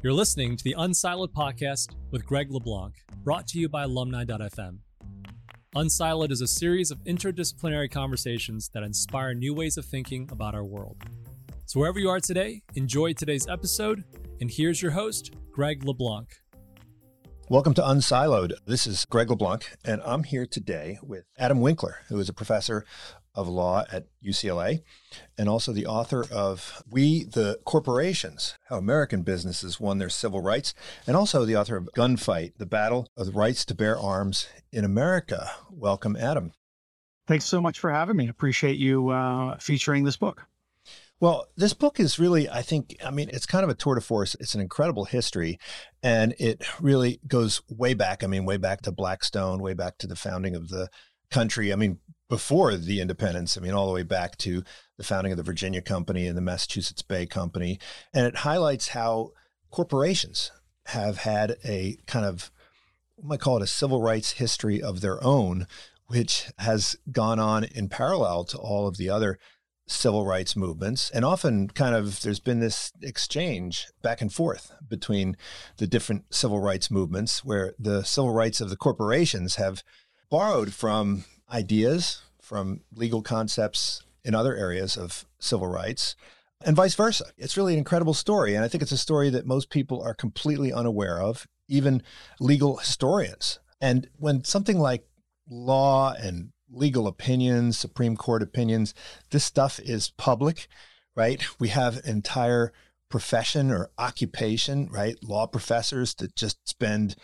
You're listening to the Unsiloed podcast with Greg LeBlanc, brought to you by alumni.fm. Unsiloed is a series of interdisciplinary conversations that inspire new ways of thinking about our world. So, wherever you are today, enjoy today's episode. And here's your host, Greg LeBlanc. Welcome to Unsiloed. This is Greg LeBlanc, and I'm here today with Adam Winkler, who is a professor of Law at UCLA, and also the author of We the Corporations How American Businesses Won Their Civil Rights, and also the author of Gunfight The Battle of the Rights to Bear Arms in America. Welcome, Adam. Thanks so much for having me. Appreciate you uh, featuring this book. Well, this book is really, I think, I mean, it's kind of a tour de force. It's an incredible history, and it really goes way back. I mean, way back to Blackstone, way back to the founding of the country. I mean, before the independence, I mean, all the way back to the founding of the Virginia Company and the Massachusetts Bay Company. And it highlights how corporations have had a kind of, we might call it a civil rights history of their own, which has gone on in parallel to all of the other civil rights movements. And often, kind of, there's been this exchange back and forth between the different civil rights movements where the civil rights of the corporations have borrowed from ideas from legal concepts in other areas of civil rights and vice versa. It's really an incredible story. And I think it's a story that most people are completely unaware of, even legal historians. And when something like law and legal opinions, Supreme Court opinions, this stuff is public, right? We have entire profession or occupation, right? Law professors that just spend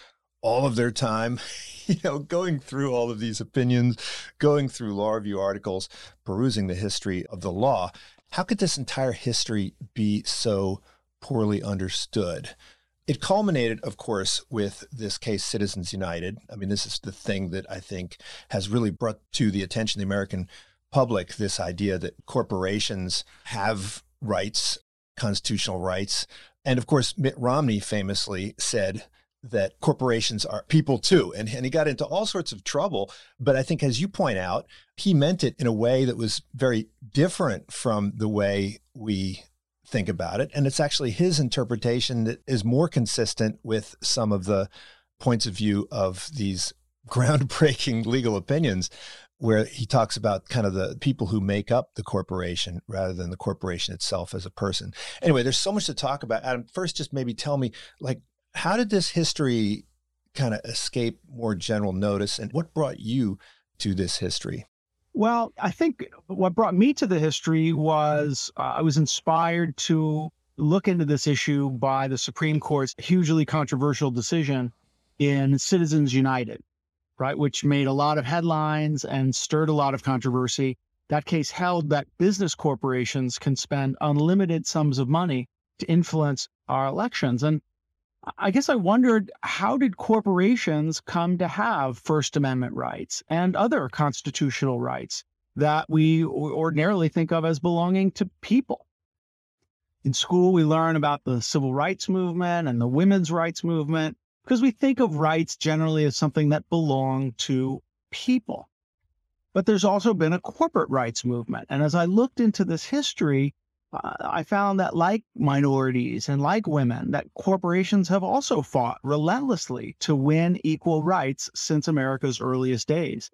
all of their time, you know, going through all of these opinions, going through law review articles, perusing the history of the law. How could this entire history be so poorly understood? It culminated, of course, with this case, Citizens United. I mean, this is the thing that I think has really brought to the attention of the American public this idea that corporations have rights, constitutional rights. And of course, Mitt Romney famously said, that corporations are people too. And, and he got into all sorts of trouble. But I think, as you point out, he meant it in a way that was very different from the way we think about it. And it's actually his interpretation that is more consistent with some of the points of view of these groundbreaking legal opinions where he talks about kind of the people who make up the corporation rather than the corporation itself as a person. Anyway, there's so much to talk about. Adam, first, just maybe tell me, like, how did this history kind of escape more general notice and what brought you to this history? Well, I think what brought me to the history was uh, I was inspired to look into this issue by the Supreme Court's hugely controversial decision in Citizens United, right, which made a lot of headlines and stirred a lot of controversy. That case held that business corporations can spend unlimited sums of money to influence our elections. And I guess I wondered how did corporations come to have First Amendment rights and other constitutional rights that we ordinarily think of as belonging to people? In school, we learn about the civil rights movement and the women's rights movement because we think of rights generally as something that belong to people. But there's also been a corporate rights movement. And as I looked into this history, Uh, I found that like minorities and like women, that corporations have also fought relentlessly to win equal rights since America's earliest days.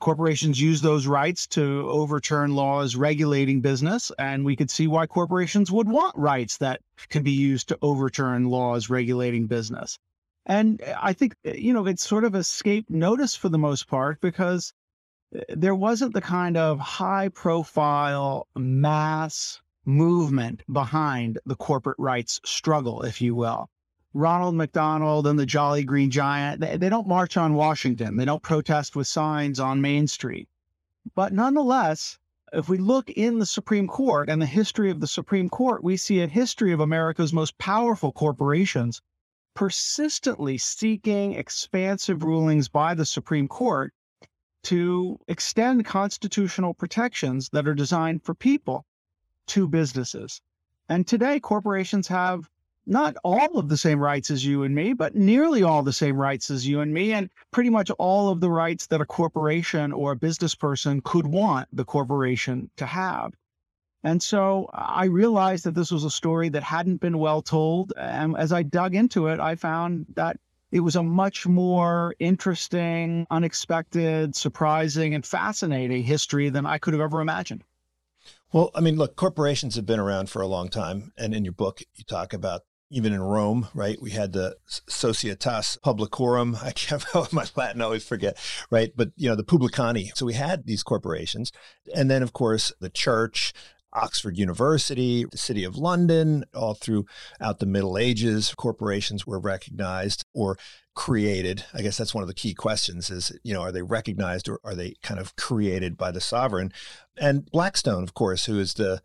Corporations use those rights to overturn laws regulating business, and we could see why corporations would want rights that can be used to overturn laws regulating business. And eh, I think, eh, you know, it's sort of escaped notice for the most part because eh, there wasn't the kind of high profile mass movement behind the corporate rights struggle, if you will. Ronald McDonald and the Jolly Green Giant, they, they don't march on Washington. They don't protest with signs on Main Street. But nonetheless, if we look in the Supreme Court and the history of the Supreme Court, we see a history of America's most powerful corporations persistently seeking expansive rulings by the Supreme Court to extend constitutional protections that are designed for people to businesses. And today, corporations have not all of the same rights as you and me, but nearly all the same rights as you and me, and pretty much all of the rights that a corporation or a business person could want the corporation to have. And so I realized that this was a story that hadn't been well told. And as I dug into it, I found that it was a much more interesting, unexpected, surprising, and fascinating history than I could have ever imagined. Well, I mean, look, corporations have been around for a long time. And in your book, you talk about even in Rome, right? We had the Societas Publicorum. I can't my Latin, I always forget, right? But you know, the Publicani. So we had these corporations, and then of course the church, Oxford University, the City of London, all throughout the Middle Ages, corporations were recognized or created. I guess that's one of the key questions is, you know, are they recognized or are they kind of created by the sovereign? And Blackstone, of course, who is the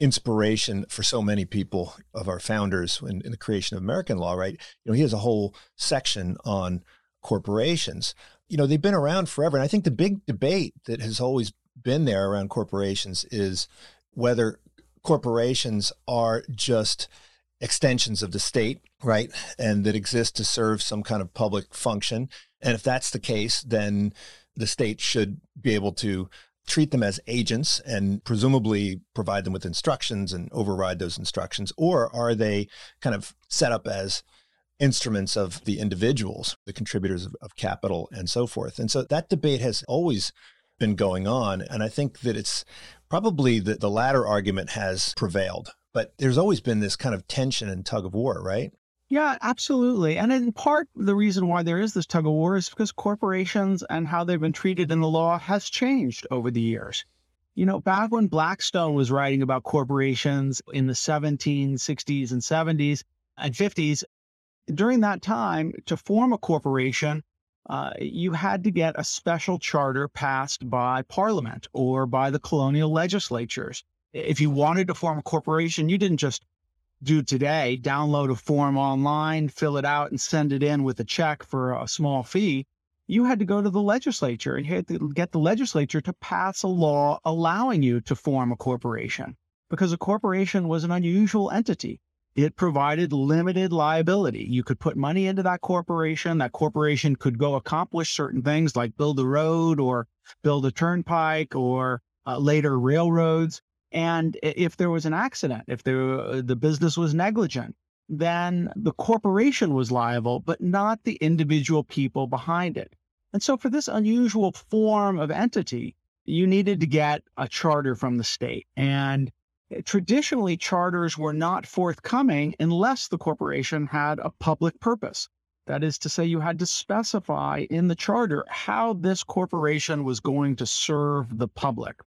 inspiration for so many people of our founders in, in the creation of American law, right? You know, he has a whole section on corporations. You know, they've been around forever. And I think the big debate that has always been there around corporations is whether corporations are just extensions of the state, right? And that exist to serve some kind of public function. And if that's the case, then the state should be able to treat them as agents and presumably provide them with instructions and override those instructions? Or are they kind of set up as instruments of the individuals, the contributors of, of capital, and so forth? And so that debate has always been going on. And I think that it's probably that the latter argument has prevailed. But there's always been this kind of tension and tug of war, right? Yeah, absolutely. And in part, the reason why there is this tug of war is because corporations and how they've been treated in the law has changed over the years. You know, back when Blackstone was writing about corporations in the 1760s and 70s and 50s, during that time, to form a corporation, uh, you had to get a special charter passed by Parliament or by the colonial legislatures. If you wanted to form a corporation, you didn't just do today download a form online, fill it out, and send it in with a check for a small fee. You had to go to the legislature and get the legislature to pass a law allowing you to form a corporation because a corporation was an unusual entity. It provided limited liability. You could put money into that corporation. That corporation could go accomplish certain things like build a road or build a turnpike or uh, later railroads. And if there was an accident, if there, uh, the business was negligent, then the corporation was liable, but not the individual people behind it. And so, for this unusual form of entity, you needed to get a charter from the state. And traditionally charters were not forthcoming unless the corporation had a public purpose. That is to say, you had to specify in the charter how this corporation was going to serve the public.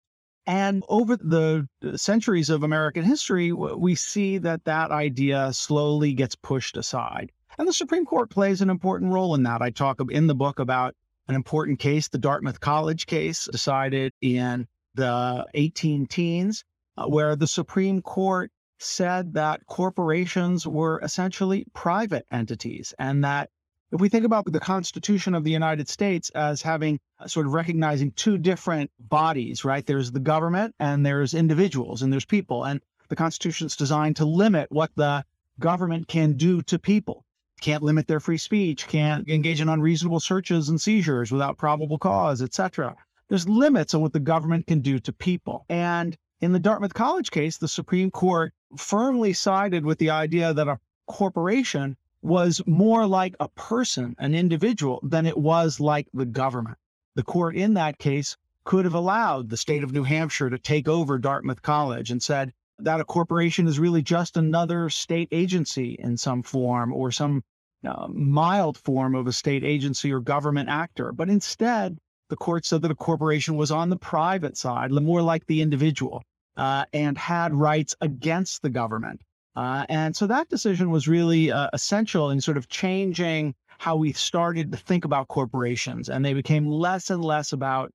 And over the centuries of American history, we see that that idea slowly gets pushed aside. And the Supreme Court plays an important role in that. I talk in the book about an important case, the Dartmouth College case, decided in the 18 teens uh, where the Supreme Court said that corporations were essentially private entities and that if we think about the Constitution of the United States as having uh, sort of recognizing two different bodies, right? There's the government and there's individuals and there's people. And the Constitution is designed to limit what the government can do to people. Can't limit their free speech, can't engage in unreasonable searches and seizures without probable cause, etc. There's limits on what the government can do to people. And in the Dartmouth College case, the Supreme Court firmly sided with the idea that a corporation was more like a person, an individual, than it was like the government. The court in that case could have allowed the state of New Hampshire to take over Dartmouth College and said that a corporation is really just another state agency in some form or some uh, mild form of a state agency or government actor. But instead, the court said that a corporation was on the private side, more like the individual uh, and had rights against the government. Uh, and so that decision was really uh, essential in sort of changing how we started to think about corporations. And they became less and less about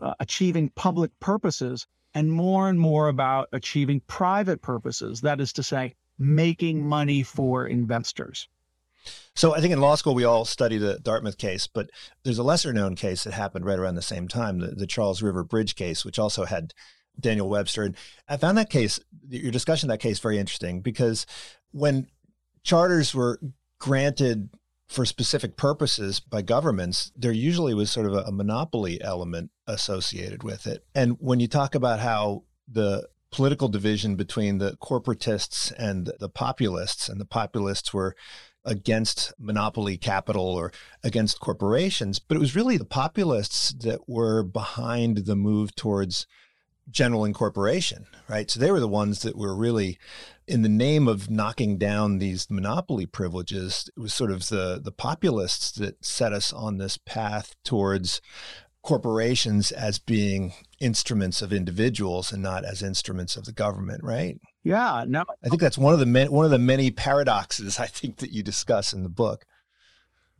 uh, achieving public purposes and more and more about achieving private purposes. That is to say, making money for investors. So I think in law school we all study the Dartmouth case, but there's a lesser known case that happened right around the same time, the, the Charles River Bridge case, which also had Daniel Webster. And I found that case, your discussion of that case, very interesting because when charters were granted for specific purposes by governments, there usually was sort of a, a monopoly element associated with it. And when you talk about how the political division between the corporatists and the populists, and the populists were against monopoly capital or against corporations, but it was really the populists that were behind the move towards general incorporation, right? So they were the ones that were really in the name of knocking down these monopoly privileges. It was sort of the the populists that set us on this path towards corporations as being instruments of individuals and not as instruments of the government, right? Yeah, no. I think that's one of the many, one of the many paradoxes I think that you discuss in the book.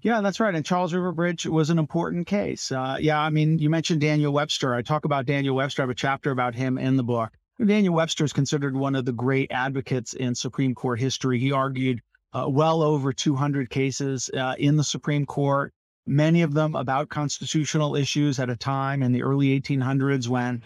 Yeah, that's right. And Charles River Bridge was an important case. Uh, yeah, I mean, you mentioned Daniel Webster. I talk about Daniel Webster. I have a chapter about him in the book. Daniel Webster is considered one of the great advocates in Supreme Court history. He argued uh, well over 200 cases uh, in the Supreme Court, many of them about constitutional issues at a time in the early 1800s when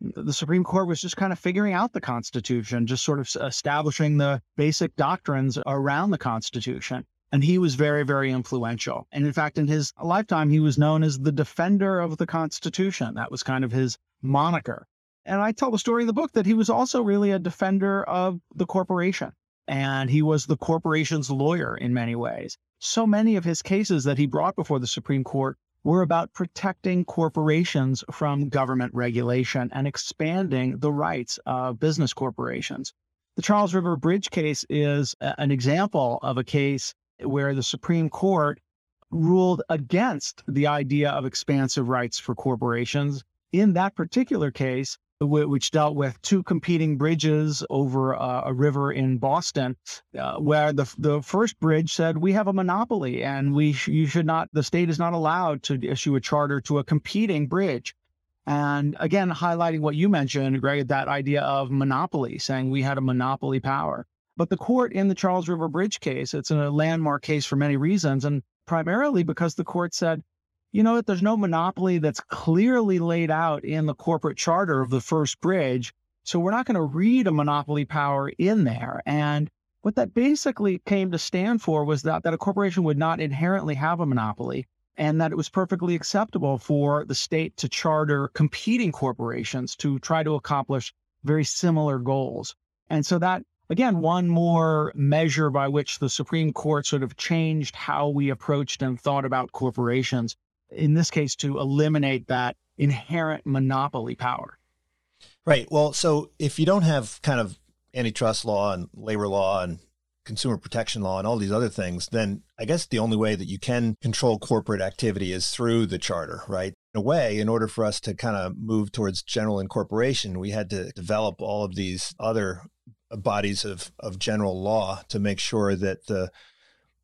the Supreme Court was just kind of figuring out the Constitution, just sort of establishing the basic doctrines around the Constitution. And he was very, very influential. And in fact, in his lifetime, he was known as the defender of the Constitution. That was kind of his moniker. And I tell the story in the book that he was also really a defender of the corporation. And he was the corporation's lawyer in many ways. So many of his cases that he brought before the Supreme Court were about protecting corporations from government regulation and expanding the rights of business corporations. The Charles River Bridge case is an example of a case where the Supreme Court ruled against the idea of expansive rights for corporations. In that particular case, which dealt with two competing bridges over uh, a river in Boston, uh, where the the first bridge said we have a monopoly and we sh- you should not the state is not allowed to issue a charter to a competing bridge. And again, highlighting what you mentioned, Greg, that idea of monopoly, saying we had a monopoly power. But the court in the Charles River Bridge case, it's a landmark case for many reasons, and primarily because the court said you know, there's no monopoly that's clearly laid out in the corporate charter of the first bridge. So we're not going to read a monopoly power in there. And what that basically came to stand for was that, that a corporation would not inherently have a monopoly and that it was perfectly acceptable for the state to charter competing corporations to try to accomplish very similar goals. And so that, again, one more measure by which the Supreme Court sort of changed how we approached and thought about corporations in this case, to eliminate that inherent monopoly power. Right. Well, so if you don't have kind of antitrust law and labor law and consumer protection law and all these other things, then I guess the only way that you can control corporate activity is through the charter, right? In a way, in order for us to kind of move towards general incorporation, we had to develop all of these other bodies of, of general law to make sure that the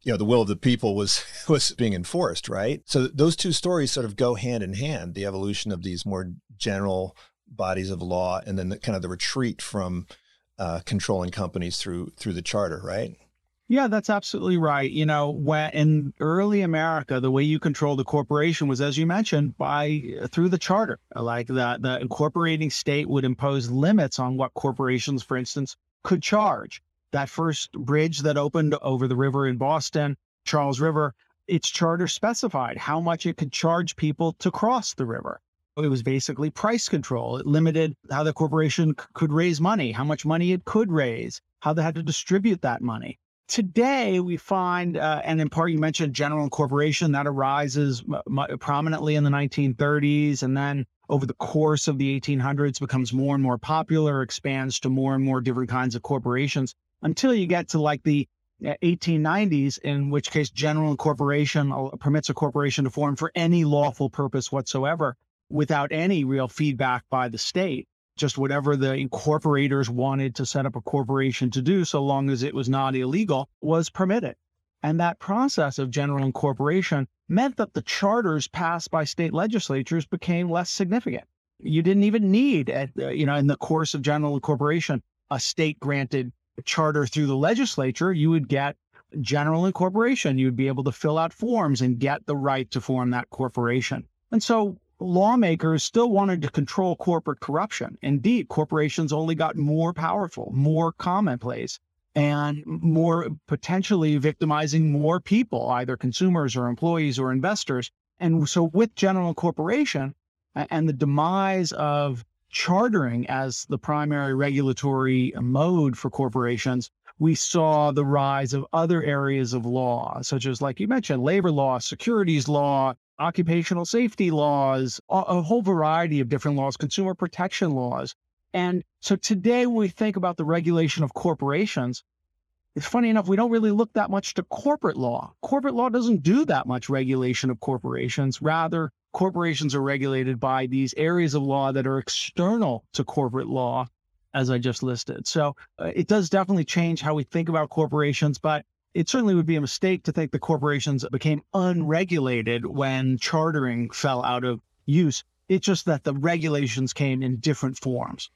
you know the will of the people was was being enforced right? So those two stories sort of go hand in hand the evolution of these more general bodies of law and then the, kind of the retreat from uh, controlling companies through through the charter right? Yeah that's absolutely right. You know when in early america the way you controlled the corporation was as you mentioned by through the charter. Like the the incorporating state would impose limits on what corporations for instance could charge that first bridge that opened over the river in Boston, Charles River, its charter specified how much it could charge people to cross the river. It was basically price control. It limited how the corporation c- could raise money, how much money it could raise, how they had to distribute that money. Today, we find, uh, and in part, you mentioned general incorporation that arises m- prominently in the 1930s, and then over the course of the 1800s becomes more and more popular, expands to more and more different kinds of corporations until you get to like the 1890s, uh, in which case general incorporation uh, permits a corporation to form for any lawful purpose whatsoever without any real feedback by the state. Just whatever the incorporators wanted to set up a corporation to do, so long as it was not illegal, was permitted. And that process of general incorporation meant that the charters passed by state legislatures became less significant. You didn't even need, at, uh, you know, in the course of general incorporation, a state granted charter through the legislature, you would get general incorporation. You would be able to fill out forms and get the right to form that corporation. And so lawmakers still wanted to control corporate corruption. Indeed, corporations only got more powerful, more commonplace, and more potentially victimizing more people, either consumers or employees or investors. And so with general Corporation and the demise of chartering as the primary regulatory mode for corporations, we saw the rise of other areas of law, such as, like you mentioned, labor law, securities law, occupational safety laws, a whole variety of different laws, consumer protection laws. And so today, when we think about the regulation of corporations, it's funny enough, we don't really look that much to corporate law. Corporate law doesn't do that much regulation of corporations. Rather, corporations are regulated by these areas of law that are external to corporate law, as I just listed. So uh, it does definitely change how we think about corporations, but it certainly would be a mistake to think the corporations became unregulated when chartering fell out of use. It's just that the regulations came in different forms.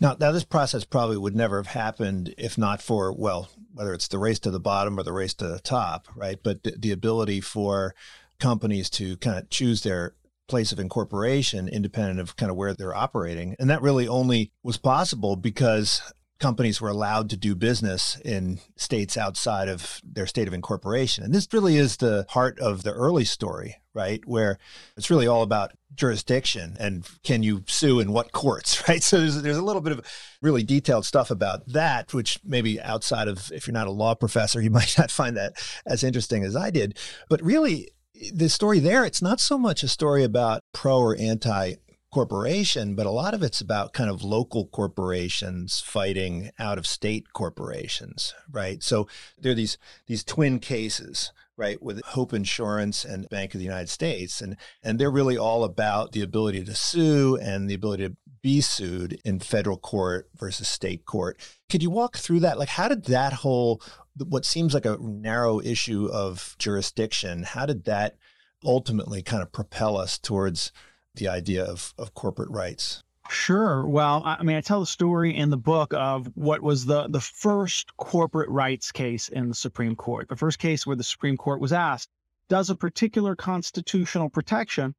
Now, now this process probably would never have happened if not for well, whether it's the race to the bottom or the race to the top, right? But the, the ability for companies to kind of choose their place of incorporation independent of kind of where they're operating, and that really only was possible because companies were allowed to do business in states outside of their state of incorporation. And this really is the heart of the early story, right? Where it's really all about jurisdiction and can you sue in what courts, right? So there's, there's a little bit of really detailed stuff about that, which maybe outside of, if you're not a law professor, you might not find that as interesting as I did. But really, the story there, it's not so much a story about pro or anti corporation, but a lot of it's about kind of local corporations fighting out of state corporations, right? So there are these these twin cases, right, with Hope Insurance and Bank of the United States, and and they're really all about the ability to sue and the ability to be sued in federal court versus state court. Could you walk through that? Like, how did that whole what seems like a narrow issue of jurisdiction, how did that ultimately kind of propel us towards the idea of, of corporate rights? Sure. Well, I mean, I tell the story in the book of what was the the first corporate rights case in the Supreme Court. The first case where the Supreme Court was asked, does a particular constitutional protection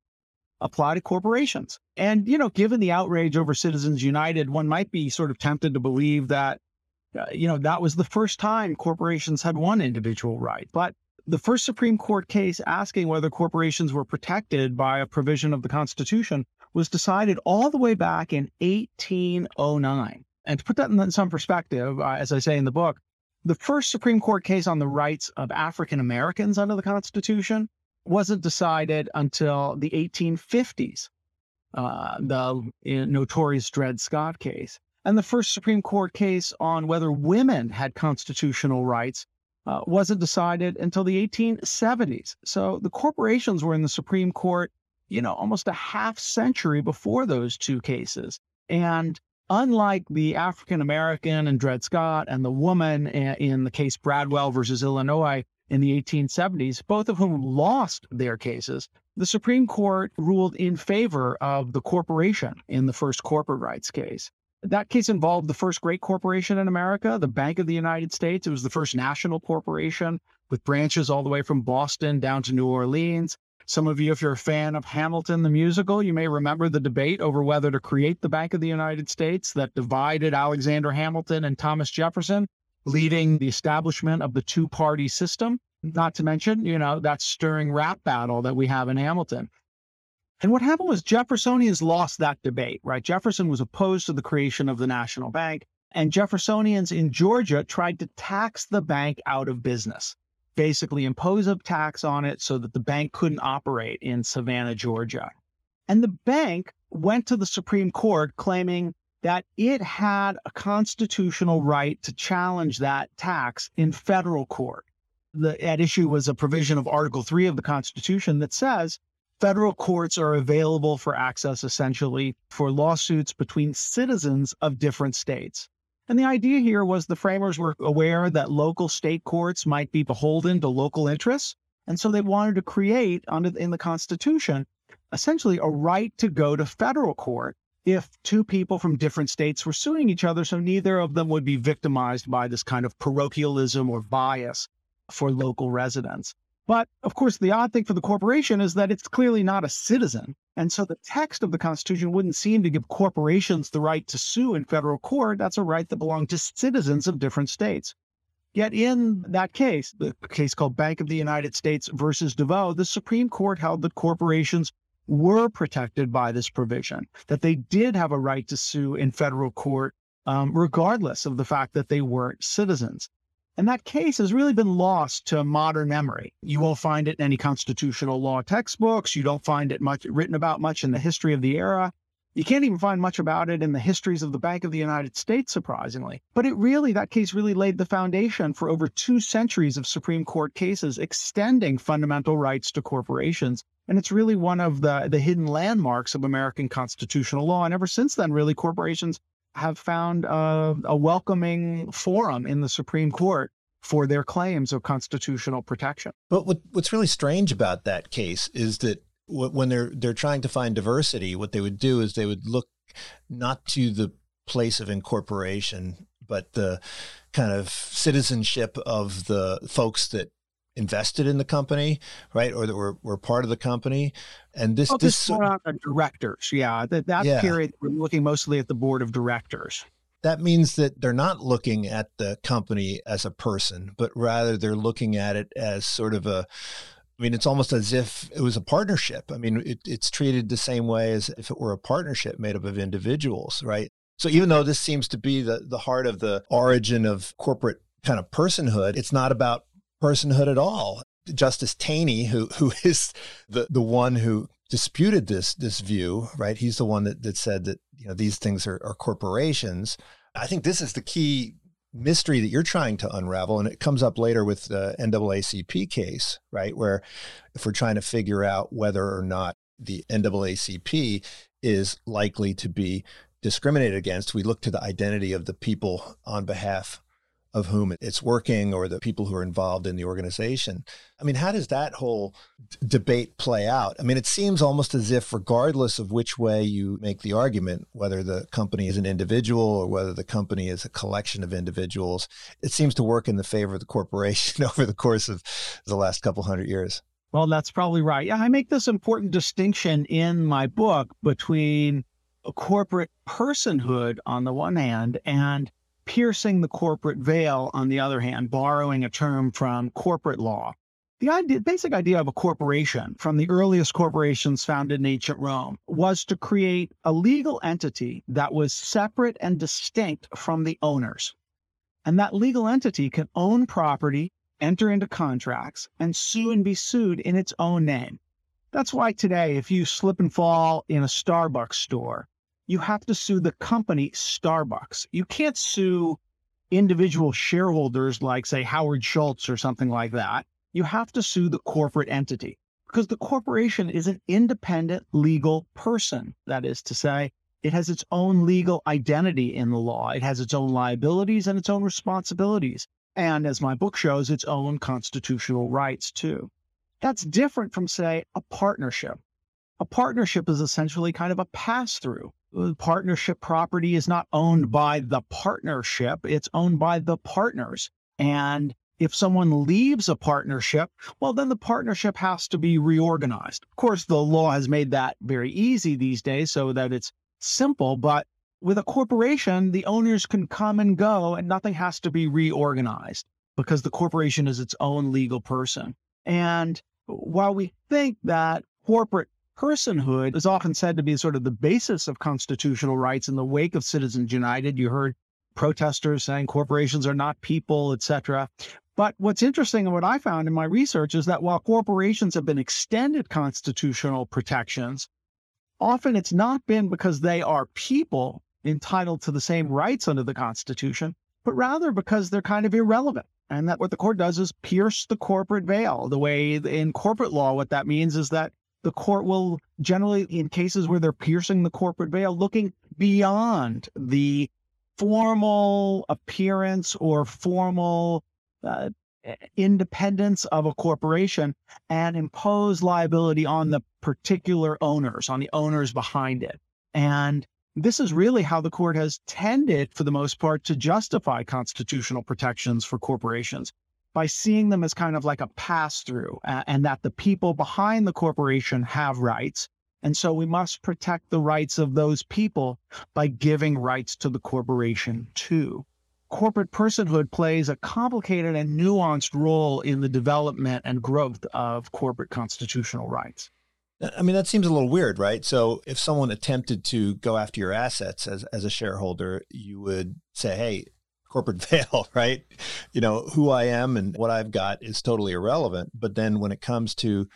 apply to corporations? And, you know, given the outrage over Citizens United, one might be sort of tempted to believe that, uh, you know, that was the first time corporations had one individual right. But the first Supreme Court case asking whether corporations were protected by a provision of the Constitution was decided all the way back in 1809. And to put that in some perspective, uh, as I say in the book, the first Supreme Court case on the rights of African Americans under the Constitution wasn't decided until the 1850s, uh, the notorious Dred Scott case. And the first Supreme Court case on whether women had constitutional rights uh, wasn't decided until the 1870s. So the corporations were in the Supreme Court, you know, almost a half century before those two cases. And unlike the African American and Dred Scott and the woman in the case Bradwell versus Illinois in the 1870s, both of whom lost their cases, the Supreme Court ruled in favor of the corporation in the first corporate rights case. That case involved the first great corporation in America, the Bank of the United States. It was the first national corporation with branches all the way from Boston down to New Orleans. Some of you, if you're a fan of Hamilton the musical, you may remember the debate over whether to create the Bank of the United States that divided Alexander Hamilton and Thomas Jefferson, leading the establishment of the two party system. Mm-hmm. Not to mention, you know, that stirring rap battle that we have in Hamilton. And what happened was Jeffersonians lost that debate, right? Jefferson was opposed to the creation of the national bank, and Jeffersonians in Georgia tried to tax the bank out of business, basically impose a tax on it so that the bank couldn't operate in Savannah, Georgia. And the bank went to the Supreme Court claiming that it had a constitutional right to challenge that tax in federal court. The, at issue was a provision of Article 3 of the Constitution that says federal courts are available for access essentially for lawsuits between citizens of different states. And the idea here was the framers were aware that local state courts might be beholden to local interests. And so they wanted to create under in the Constitution essentially a right to go to federal court if two people from different states were suing each other, so neither of them would be victimized by this kind of parochialism or bias for local residents. But of course, the odd thing for the corporation is that it's clearly not a citizen. And so the text of the Constitution wouldn't seem to give corporations the right to sue in federal court. That's a right that belonged to citizens of different states. Yet in that case, the case called Bank of the United States versus Deveaux, the Supreme Court held that corporations were protected by this provision, that they did have a right to sue in federal court, um, regardless of the fact that they weren't citizens. And that case has really been lost to modern memory. You won't find it in any constitutional law textbooks. You don't find it much written about much in the history of the era. You can't even find much about it in the histories of the Bank of the United States, surprisingly. But it really, that case really laid the foundation for over two centuries of Supreme Court cases extending fundamental rights to corporations. And it's really one of the, the hidden landmarks of American constitutional law. And ever since then, really, corporations have found a, a welcoming forum in the Supreme Court for their claims of constitutional protection. But what, what's really strange about that case is that when they're they're trying to find diversity, what they would do is they would look not to the place of incorporation, but the kind of citizenship of the folks that invested in the company, right, or that were, were part of the company. And this, Focus this on the directors, yeah. That that yeah. period, we're looking mostly at the board of directors. That means that they're not looking at the company as a person, but rather they're looking at it as sort of a I mean, it's almost as if it was a partnership. I mean, it, it's treated the same way as if it were a partnership made up of individuals, right? So even though this seems to be the, the heart of the origin of corporate kind of personhood, it's not about personhood at all. Justice Taney, who who is the, the one who disputed this this view, right? He's the one that, that said that you know these things are, are corporations. I think this is the key mystery that you're trying to unravel, and it comes up later with the NAACP case, right? Where if we're trying to figure out whether or not the NAACP is likely to be discriminated against, we look to the identity of the people on behalf of whom it's working or the people who are involved in the organization. I mean, how does that whole d- debate play out? I mean, it seems almost as if, regardless of which way you make the argument, whether the company is an individual or whether the company is a collection of individuals, it seems to work in the favor of the corporation over the course of the last couple hundred years. Well, that's probably right. Yeah, I make this important distinction in my book between a corporate personhood on the one hand and piercing the corporate veil, on the other hand, borrowing a term from corporate law. The idea, basic idea of a corporation from the earliest corporations founded in ancient Rome was to create a legal entity that was separate and distinct from the owners. And that legal entity can own property, enter into contracts, and sue and be sued in its own name. That's why today, if you slip and fall in a Starbucks store, you have to sue the company Starbucks. You can't sue individual shareholders like, say, Howard Schultz or something like that. You have to sue the corporate entity because the corporation is an independent legal person. That is to say, it has its own legal identity in the law, it has its own liabilities and its own responsibilities. And as my book shows, its own constitutional rights, too. That's different from, say, a partnership. A partnership is essentially kind of a pass through Uh, partnership property is not owned by the partnership, it's owned by the partners. And if someone leaves a partnership, well, then the partnership has to be reorganized. Of course, the law has made that very easy these days so that it's simple, but with a corporation, the owners can come and go and nothing has to be reorganized because the corporation is its own legal person. And while we think that corporate personhood is often said to be sort of the basis of constitutional rights in the wake of Citizens United. You heard protesters saying corporations are not people, etc. But what's interesting and what I found in my research is that while corporations have been extended constitutional protections, often it's not been because they are people entitled to the same rights under the Constitution, but rather because they're kind of irrelevant. And that what the court does is pierce the corporate veil. The way in corporate law, what that means is that the court will generally, in cases where they're piercing the corporate veil, looking beyond the formal appearance or formal uh, independence of a corporation and impose liability on the particular owners, on the owners behind it. And this is really how the court has tended, for the most part, to justify constitutional protections for corporations by seeing them as kind of like a pass through and that the people behind the corporation have rights. And so we must protect the rights of those people by giving rights to the corporation too. Corporate personhood plays a complicated and nuanced role in the development and growth of corporate constitutional rights. I mean, that seems a little weird, right? So if someone attempted to go after your assets as, as a shareholder, you would say, hey, corporate veil, right? You know, who I am and what I've got is totally irrelevant. But then when it comes to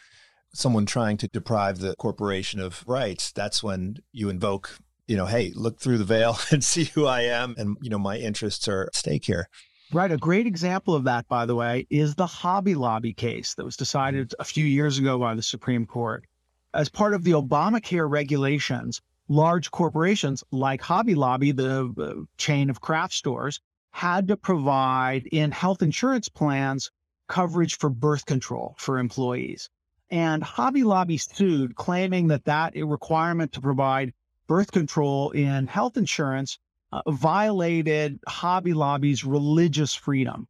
someone trying to deprive the corporation of rights, that's when you invoke, you know, hey, look through the veil and see who I am. And, you know, my interests are at stake here. Right. A great example of that, by the way, is the Hobby Lobby case that was decided a few years ago by the Supreme Court. As part of the Obamacare regulations, large corporations like Hobby Lobby, the uh, chain of craft stores, had to provide in health insurance plans coverage for birth control for employees. And Hobby Lobby sued, claiming that that requirement to provide birth control in health insurance uh, violated Hobby Lobby's religious freedom.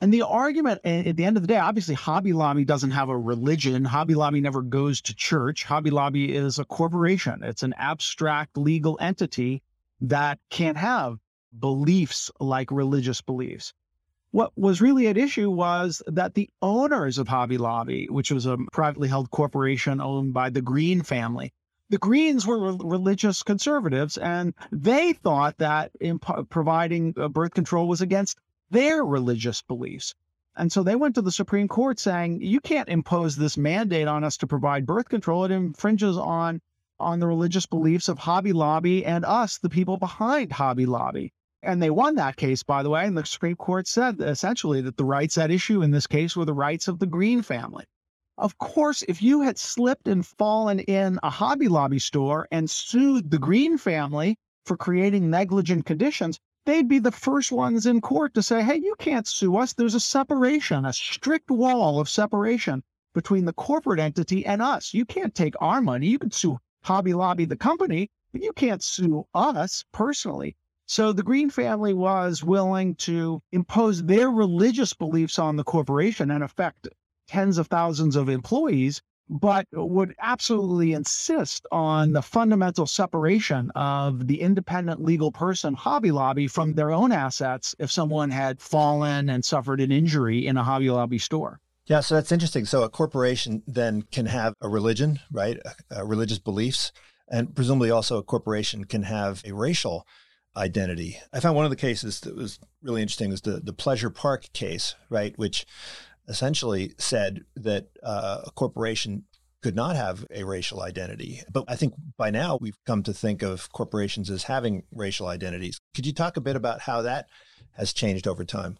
And the argument at the end of the day, obviously, Hobby Lobby doesn't have a religion. Hobby Lobby never goes to church. Hobby Lobby is a corporation, it's an abstract legal entity that can't have beliefs like religious beliefs. What was really at issue was that the owners of Hobby Lobby, which was a privately held corporation owned by the Green family, the Greens were re- religious conservatives, and they thought that providing uh, birth control was against their religious beliefs. And so they went to the Supreme Court saying, you can't impose this mandate on us to provide birth control. It infringes on, on the religious beliefs of Hobby Lobby and us, the people behind Hobby Lobby. And they won that case, by the way. And the Supreme Court said essentially that the rights at issue in this case were the rights of the Green family. Of course, if you had slipped and fallen in a Hobby Lobby store and sued the Green family for creating negligent conditions, they'd be the first ones in court to say, hey, you can't sue us. There's a separation, a strict wall of separation between the corporate entity and us. You can't take our money. You can sue Hobby Lobby, the company, but you can't sue us personally. So the Green family was willing to impose their religious beliefs on the corporation and affect tens of thousands of employees, but would absolutely insist on the fundamental separation of the independent legal person, Hobby Lobby, from their own assets if someone had fallen and suffered an injury in a Hobby Lobby store. Yeah, so that's interesting. So a corporation then can have a religion, right? Uh, religious beliefs, and presumably also a corporation can have a racial identity. I found one of the cases that was really interesting was the the Pleasure Park case, right? Which essentially said that uh, a corporation could not have a racial identity. But I think by now we've come to think of corporations as having racial identities. Could you talk a bit about how that has changed over time?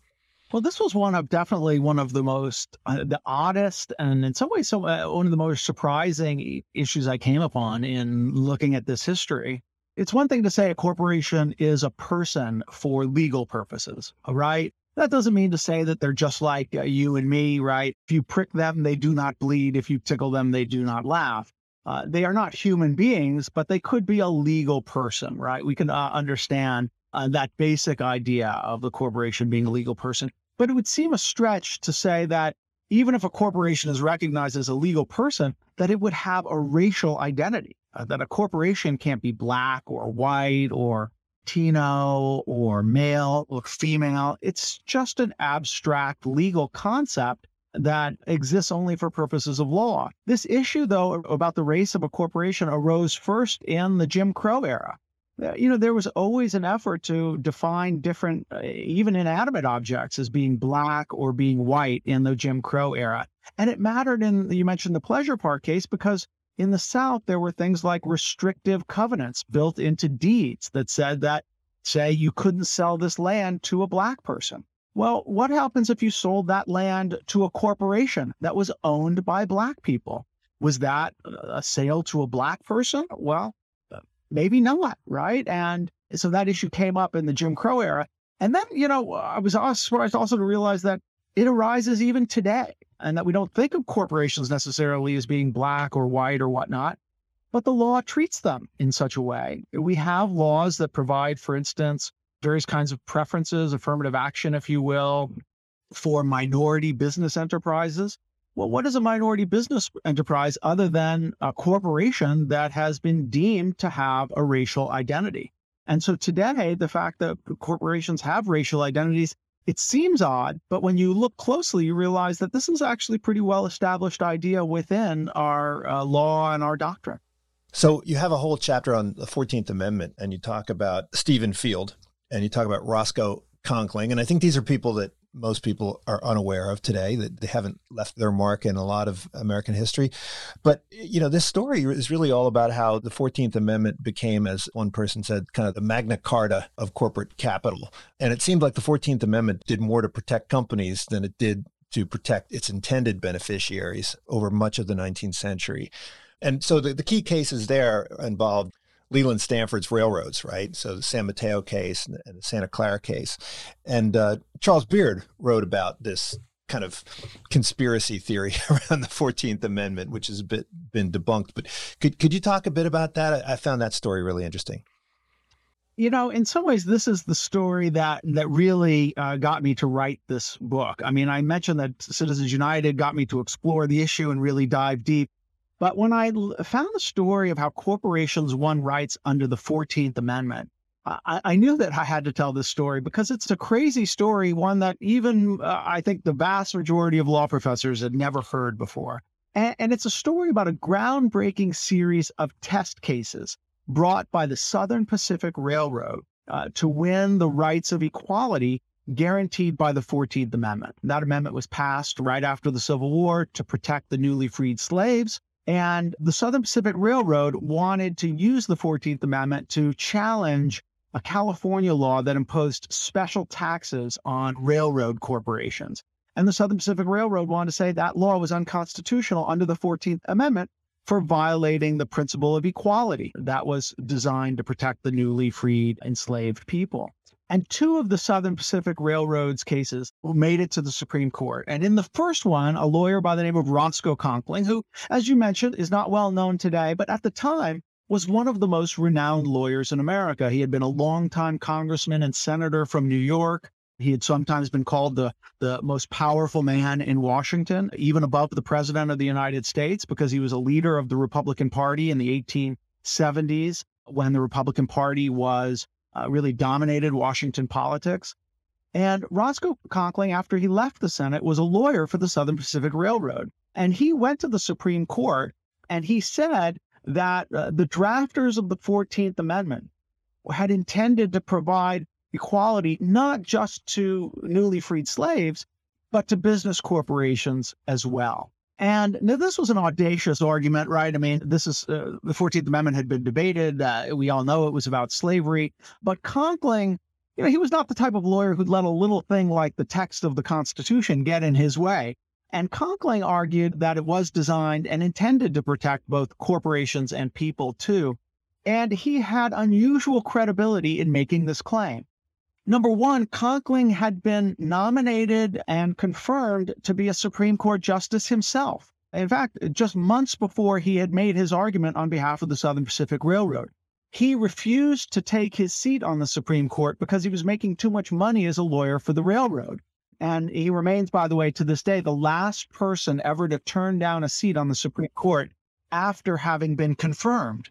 Well, this was one of definitely one of the most, uh, the oddest, and in some ways, so, uh, one of the most surprising issues I came upon in looking at this history. It's one thing to say a corporation is a person for legal purposes, right? That doesn't mean to say that they're just like uh, you and me, right? If you prick them, they do not bleed. If you tickle them, they do not laugh. Uh, they are not human beings, but they could be a legal person, right? We can uh, understand uh, that basic idea of the corporation being a legal person. But it would seem a stretch to say that even if a corporation is recognized as a legal person, that it would have a racial identity, uh, that a corporation can't be black or white or Latino or male or female. It's just an abstract legal concept that exists only for purposes of law. This issue, though, about the race of a corporation arose first in the Jim Crow era. Uh, you know, there was always an effort to define different, uh, even inanimate objects as being black or being white in the Jim Crow era. And it mattered in, you mentioned the Pleasure Park case, because in the South, there were things like restrictive covenants built into deeds that said that, say, you couldn't sell this land to a Black person. Well, what happens if you sold that land to a corporation that was owned by Black people? Was that a sale to a Black person? Well, maybe not, right? And so that issue came up in the Jim Crow era. And then, you know, I was surprised also to realize that it arises even today and that we don't think of corporations necessarily as being black or white or whatnot, but the law treats them in such a way. We have laws that provide, for instance, various kinds of preferences, affirmative action, if you will, for minority business enterprises. Well, what is a minority business enterprise other than a corporation that has been deemed to have a racial identity? And so today, the fact that corporations have racial identities It seems odd, but when you look closely, you realize that this is actually a pretty well established idea within our uh, law and our doctrine. So you have a whole chapter on the 14th Amendment, and you talk about Stephen Field, and you talk about Roscoe Conkling. And I think these are people that most people are unaware of today that they haven't left their mark in a lot of American history. But, you know, this story is really all about how the 14th Amendment became, as one person said, kind of the Magna Carta of corporate capital. And it seemed like the 14th Amendment did more to protect companies than it did to protect its intended beneficiaries over much of the 19th century. And so the, the key cases there involved Leland Stanford's railroads, right? So the San Mateo case and the Santa Clara case. And uh, Charles Beard wrote about this kind of conspiracy theory around the 14th Amendment, which has been, been debunked. But could, could you talk a bit about that? I found that story really interesting. You know, in some ways, this is the story that that really uh, got me to write this book. I mean, I mentioned that Citizens United got me to explore the issue and really dive deep. But when I found the story of how corporations won rights under the 14th Amendment, I, I, knew that I had to tell this story because it's a crazy story, one that even uh, I think the vast majority of law professors had never heard before. And, and it's a story about a groundbreaking series of test cases brought by the Southern Pacific Railroad uh, to win the rights of equality guaranteed by the 14th Amendment. That amendment was passed right after the Civil War to protect the newly freed slaves and the Southern Pacific Railroad wanted to use the 14th Amendment to challenge a California law that imposed special taxes on railroad corporations. And the Southern Pacific Railroad wanted to say that law was unconstitutional under the 14th Amendment for violating the principle of equality that was designed to protect the newly freed enslaved people. And two of the Southern Pacific Railroad's cases made it to the Supreme Court. And in the first one, a lawyer by the name of Roscoe Conkling, who, as you mentioned, is not well known today, but at the time was one of the most renowned lawyers in America. He had been a longtime congressman and senator from New York. He had sometimes been called the, the most powerful man in Washington, even above the president of the United States, because he was a leader of the Republican Party in the 1870s when the Republican Party was uh, really dominated Washington politics. And Roscoe Conkling, after he left the Senate, was a lawyer for the Southern Pacific Railroad. And he went to the Supreme Court and he said that uh, the drafters of the 14th Amendment had intended to provide equality not just to newly freed slaves, but to business corporations as well. And now this was an audacious argument, right? I mean, this is uh, the 14th Amendment had been debated. Uh, we all know it was about slavery. But Conkling, you know, he was not the type of lawyer who'd let a little thing like the text of the Constitution get in his way. And Conkling argued that it was designed and intended to protect both corporations and people too. And he had unusual credibility in making this claim. Number one, Conkling had been nominated and confirmed to be a Supreme Court justice himself. In fact, just months before he had made his argument on behalf of the Southern Pacific Railroad, he refused to take his seat on the Supreme Court because he was making too much money as a lawyer for the railroad. And he remains, by the way, to this day, the last person ever to turn down a seat on the Supreme Court after having been confirmed.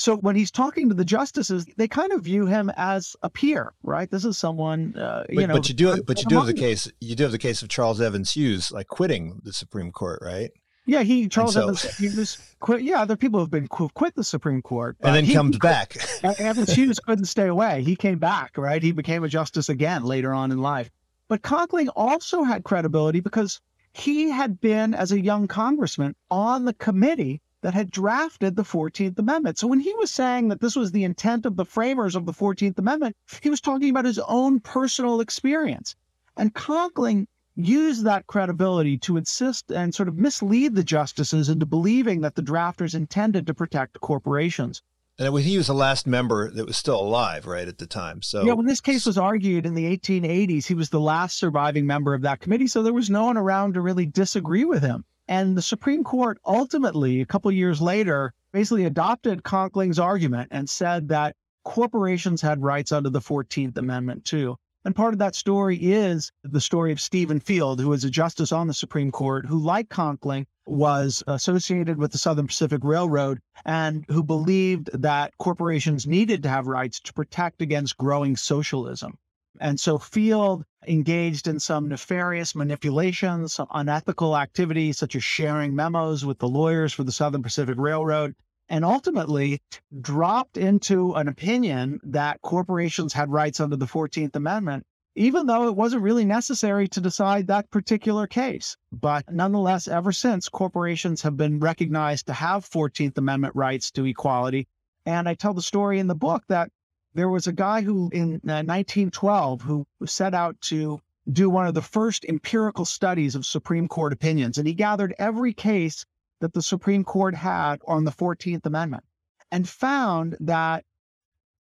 So when he's talking to the justices, they kind of view him as a peer, right? This is someone, uh, you but, know. But you do, but you do have the case. You do have the case of Charles Evans Hughes, like quitting the Supreme Court, right? Yeah, he Charles so, Evans Hughes quit. Yeah, other people have been quit the Supreme Court, and then he, comes back. Evans Hughes couldn't stay away. He came back, right? He became a justice again later on in life. But Conkling also had credibility because he had been, as a young congressman, on the committee that had drafted the 14th Amendment. So when he was saying that this was the intent of the framers of the 14th Amendment, he was talking about his own personal experience. And Conkling used that credibility to insist and sort of mislead the justices into believing that the drafters intended to protect corporations. And he was the last member that was still alive, right, at the time. So yeah, when this case was argued in the 1880s, he was the last surviving member of that committee. So there was no one around to really disagree with him. And the Supreme Court ultimately, a couple years later, basically adopted Conkling's argument and said that corporations had rights under the 14th Amendment too. And part of that story is the story of Stephen Field, who was a justice on the Supreme Court, who, like Conkling, was associated with the Southern Pacific Railroad and who believed that corporations needed to have rights to protect against growing socialism. And so Field engaged in some nefarious manipulations, some unethical activities, such as sharing memos with the lawyers for the Southern Pacific Railroad, and ultimately dropped into an opinion that corporations had rights under the 14th Amendment, even though it wasn't really necessary to decide that particular case. But nonetheless, ever since, corporations have been recognized to have 14th Amendment rights to equality. And I tell the story in the book that there was a guy who in uh, 1912 who set out to do one of the first empirical studies of Supreme Court opinions. And he gathered every case that the Supreme Court had on the 14th Amendment and found that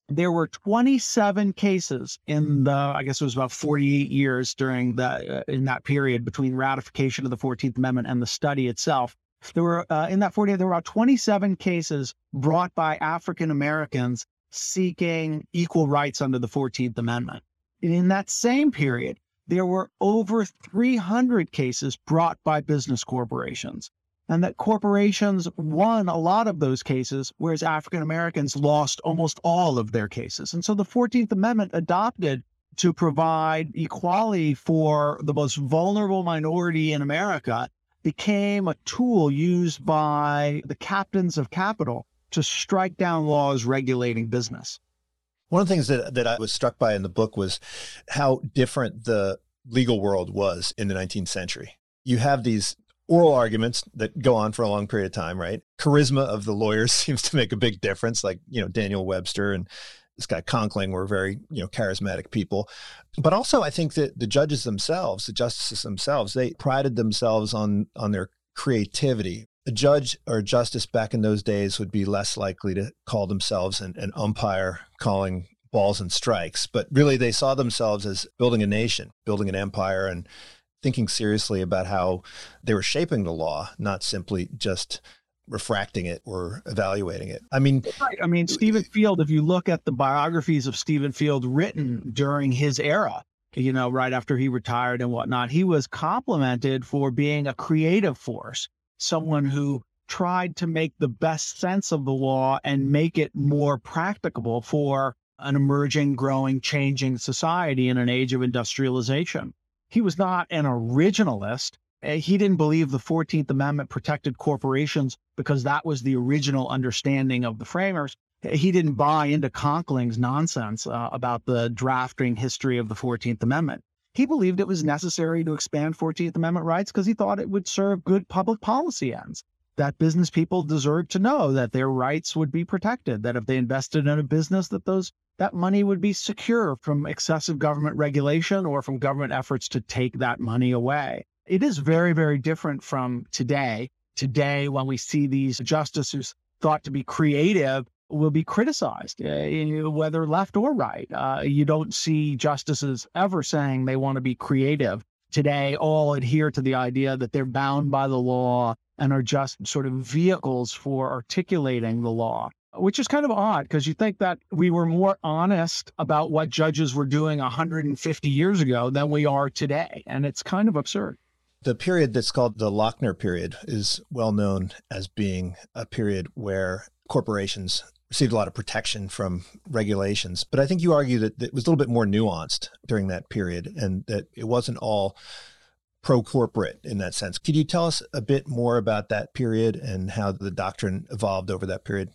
there were 27 cases in the i guess it was about 48 years during the uh, in that period between ratification of the 14th amendment and the study itself there were uh, in that 48 there were about 27 cases brought by african americans seeking equal rights under the 14th amendment in that same period there were over 300 cases brought by business corporations and that corporations won a lot of those cases, whereas African Americans lost almost all of their cases. And so the 14th Amendment adopted to provide equality for the most vulnerable minority in America became a tool used by the captains of capital to strike down laws regulating business. One of the things that, that I was struck by in the book was how different the legal world was in the 19th century. You have these oral arguments that go on for a long period of time, right? Charisma of the lawyers seems to make a big difference. Like, you know, Daniel Webster and this guy Conkling were very, you know, charismatic people. But also I think that the judges themselves, the justices themselves, they prided themselves on on their creativity. A judge or justice back in those days would be less likely to call themselves an, an umpire calling balls and strikes, but really they saw themselves as building a nation, building an empire and thinking seriously about how they were shaping the law, not simply just refracting it or evaluating it. I mean, right. I mean, Stephen Field, if you look at the biographies of Stephen Field written during his era, you know, right after he retired and whatnot, he was complimented for being a creative force, someone who tried to make the best sense of the law and make it more practicable for an emerging, growing, changing society in an age of industrialization. He was not an originalist. Eh, he didn't believe the 14th Amendment protected corporations because that was the original understanding of the framers. Eh, he didn't buy into Conkling's nonsense uh, about the drafting history of the 14th Amendment. He believed it was necessary to expand 14th Amendment rights because he thought it would serve good public policy ends. That business people deserved to know that their rights would be protected, that if they invested in a business, that those that money would be secure from excessive government regulation or from government efforts to take that money away. It is very, very different from today. Today, when we see these justices thought to be creative, will be criticized, uh, whether left or right. Uh, you don't see justices ever saying they want to be creative. Today, all adhere to the idea that they're bound by the law and are just sort of vehicles for articulating the law which is kind of odd because you think that we were more honest about what judges were doing 150 years ago than we are today. And it's kind of absurd. The period that's called the Lochner period is well known as being a period where corporations received a lot of protection from regulations. But I think you argue that it was a little bit more nuanced during that period and that it wasn't all pro corporate in that sense. Could you tell us a bit more about that period and how the doctrine evolved over that period?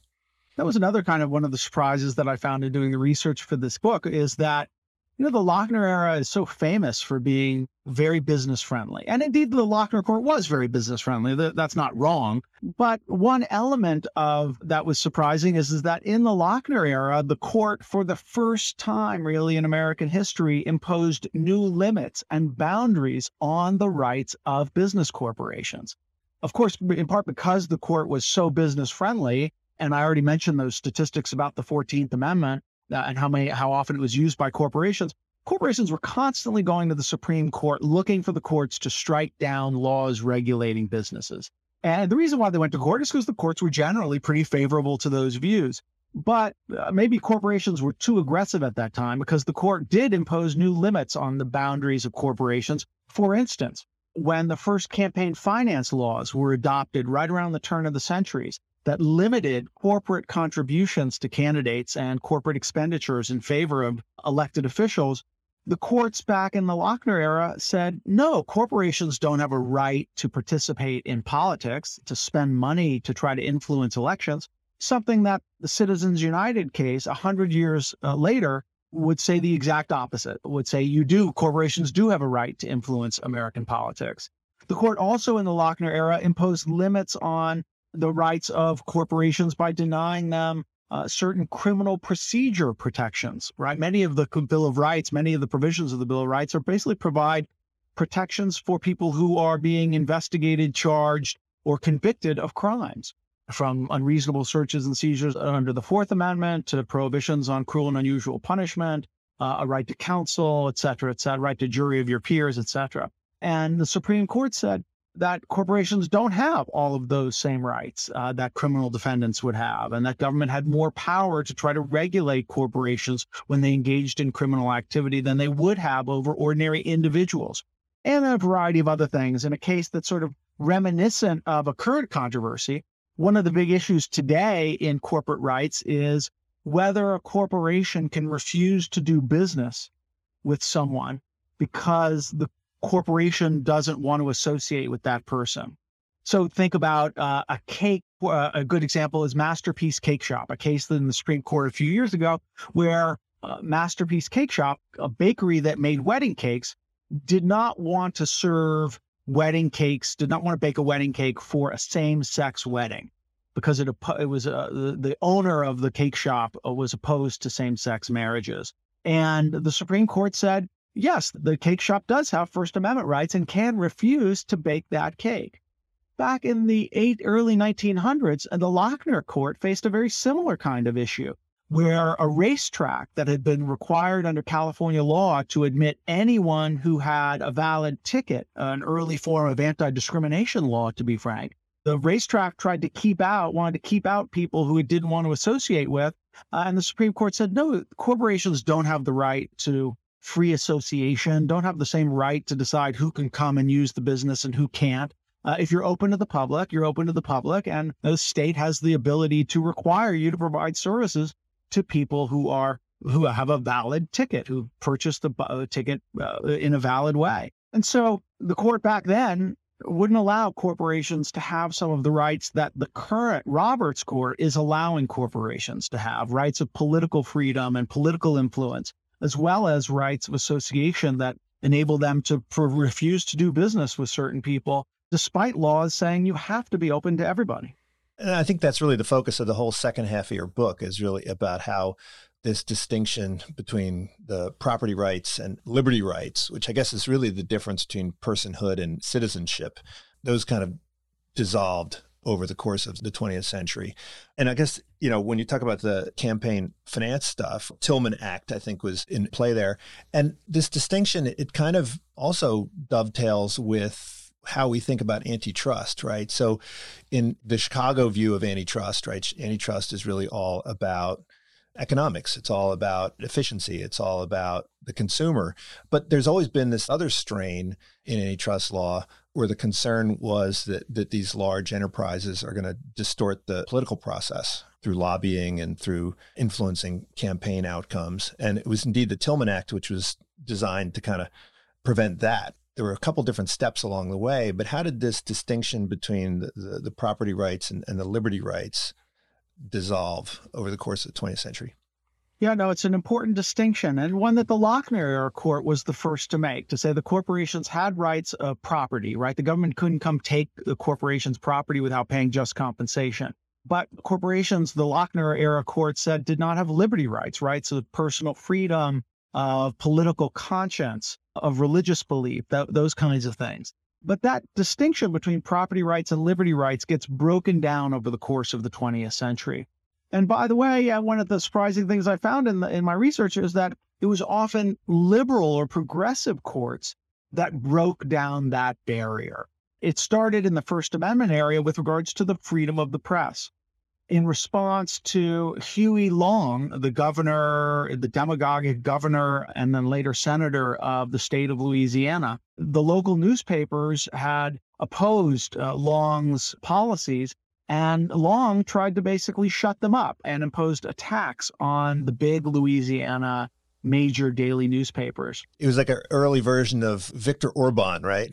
that was another kind of one of the surprises that I found in doing the research for this book is that, you know, the Lochner era is so famous for being very business friendly. And indeed, the Lochner court was very business friendly. That's not wrong. But one element of that was surprising is, is that in the Lochner era, the court, for the first time really in American history, imposed new limits and boundaries on the rights of business corporations. Of course, in part because the court was so business friendly, and I already mentioned those statistics about the 14th Amendment uh, and how many how often it was used by corporations. Corporations were constantly going to the Supreme Court looking for the courts to strike down laws regulating businesses. And the reason why they went to court is because the courts were generally pretty favorable to those views. But uh, maybe corporations were too aggressive at that time because the court did impose new limits on the boundaries of corporations. For instance, when the first campaign finance laws were adopted right around the turn of the centuries, that limited corporate contributions to candidates and corporate expenditures in favor of elected officials, the courts back in the Lochner era said no, corporations don't have a right to participate in politics, to spend money to try to influence elections. Something that the Citizens United case, 100 years uh, later, would say the exact opposite, would say you do, corporations do have a right to influence American politics. The court also in the Lochner era imposed limits on the rights of corporations by denying them uh, certain criminal procedure protections, right? Many of the Bill of Rights, many of the provisions of the Bill of Rights are basically provide protections for people who are being investigated, charged, or convicted of crimes, from unreasonable searches and seizures under the Fourth Amendment to prohibitions on cruel and unusual punishment, uh, a right to counsel, et cetera, et cetera, right to jury of your peers, et cetera. And the Supreme Court said that corporations don't have all of those same rights uh, that criminal defendants would have, and that government had more power to try to regulate corporations when they engaged in criminal activity than they would have over ordinary individuals, and a variety of other things. In a case that's sort of reminiscent of a current controversy, one of the big issues today in corporate rights is whether a corporation can refuse to do business with someone because the corporation doesn't want to associate with that person. So think about uh, a cake. Uh, a good example is Masterpiece Cake Shop, a case in the Supreme Court a few years ago where uh, Masterpiece Cake Shop, a bakery that made wedding cakes, did not want to serve wedding cakes, did not want to bake a wedding cake for a same-sex wedding because it, it was uh, the, the owner of the cake shop uh, was opposed to same-sex marriages. And the Supreme Court said yes, the cake shop does have First Amendment rights and can refuse to bake that cake. Back in the eight, early 1900s, the Lochner court faced a very similar kind of issue where a racetrack that had been required under California law to admit anyone who had a valid ticket, an early form of anti discrimination law, to be frank, the racetrack tried to keep out, wanted to keep out people who it didn't want to associate with. Uh, and the Supreme Court said, no, corporations don't have the right to free association, don't have the same right to decide who can come and use the business and who can't. Uh, if you're open to the public, you're open to the public, and the state has the ability to require you to provide services to people who are who have a valid ticket, who purchased the uh, ticket uh, in a valid way. And so the court back then wouldn't allow corporations to have some of the rights that the current Roberts Court is allowing corporations to have rights of political freedom and political influence as well as rights of association that enable them to refuse to do business with certain people, despite laws saying you have to be open to everybody. And I think that's really the focus of the whole second half of your book is really about how this distinction between the property rights and liberty rights, which I guess is really the difference between personhood and citizenship, those kind of dissolved over the course of the 20th century. And I guess, you know, when you talk about the campaign finance stuff, Tillman Act, I think, was in play there. And this distinction, it kind of also dovetails with how we think about antitrust, right? So in the Chicago view of antitrust, right, antitrust is really all about economics. It's all about efficiency. It's all about the consumer. But there's always been this other strain in antitrust law where the concern was that, that these large enterprises are going to distort the political process through lobbying and through influencing campaign outcomes. And it was indeed the Tillman Act, which was designed to kind of prevent that. There were a couple different steps along the way, but how did this distinction between the, the, the property rights and, and the liberty rights dissolve over the course of the 20th century? Yeah, no, it's an important distinction and one that the Lochner era court was the first to make to say the corporations had rights of property, right? The government couldn't come take the corporation's property without paying just compensation. But corporations, the Lochner era court said, did not have liberty rights, rights of personal freedom, of political conscience, of religious belief, that, those kinds of things. But that distinction between property rights and liberty rights gets broken down over the course of the 20th century. And by the way, uh, one of the surprising things I found in the, in my research is that it was often liberal or progressive courts that broke down that barrier. It started in the First Amendment area with regards to the freedom of the press. In response to Huey Long, the governor, the demagogic governor, and then later senator of the state of Louisiana, the local newspapers had opposed uh, Long's policies and Long tried to basically shut them up and imposed a tax on the big Louisiana major daily newspapers. It was like an early version of Viktor Orban, right?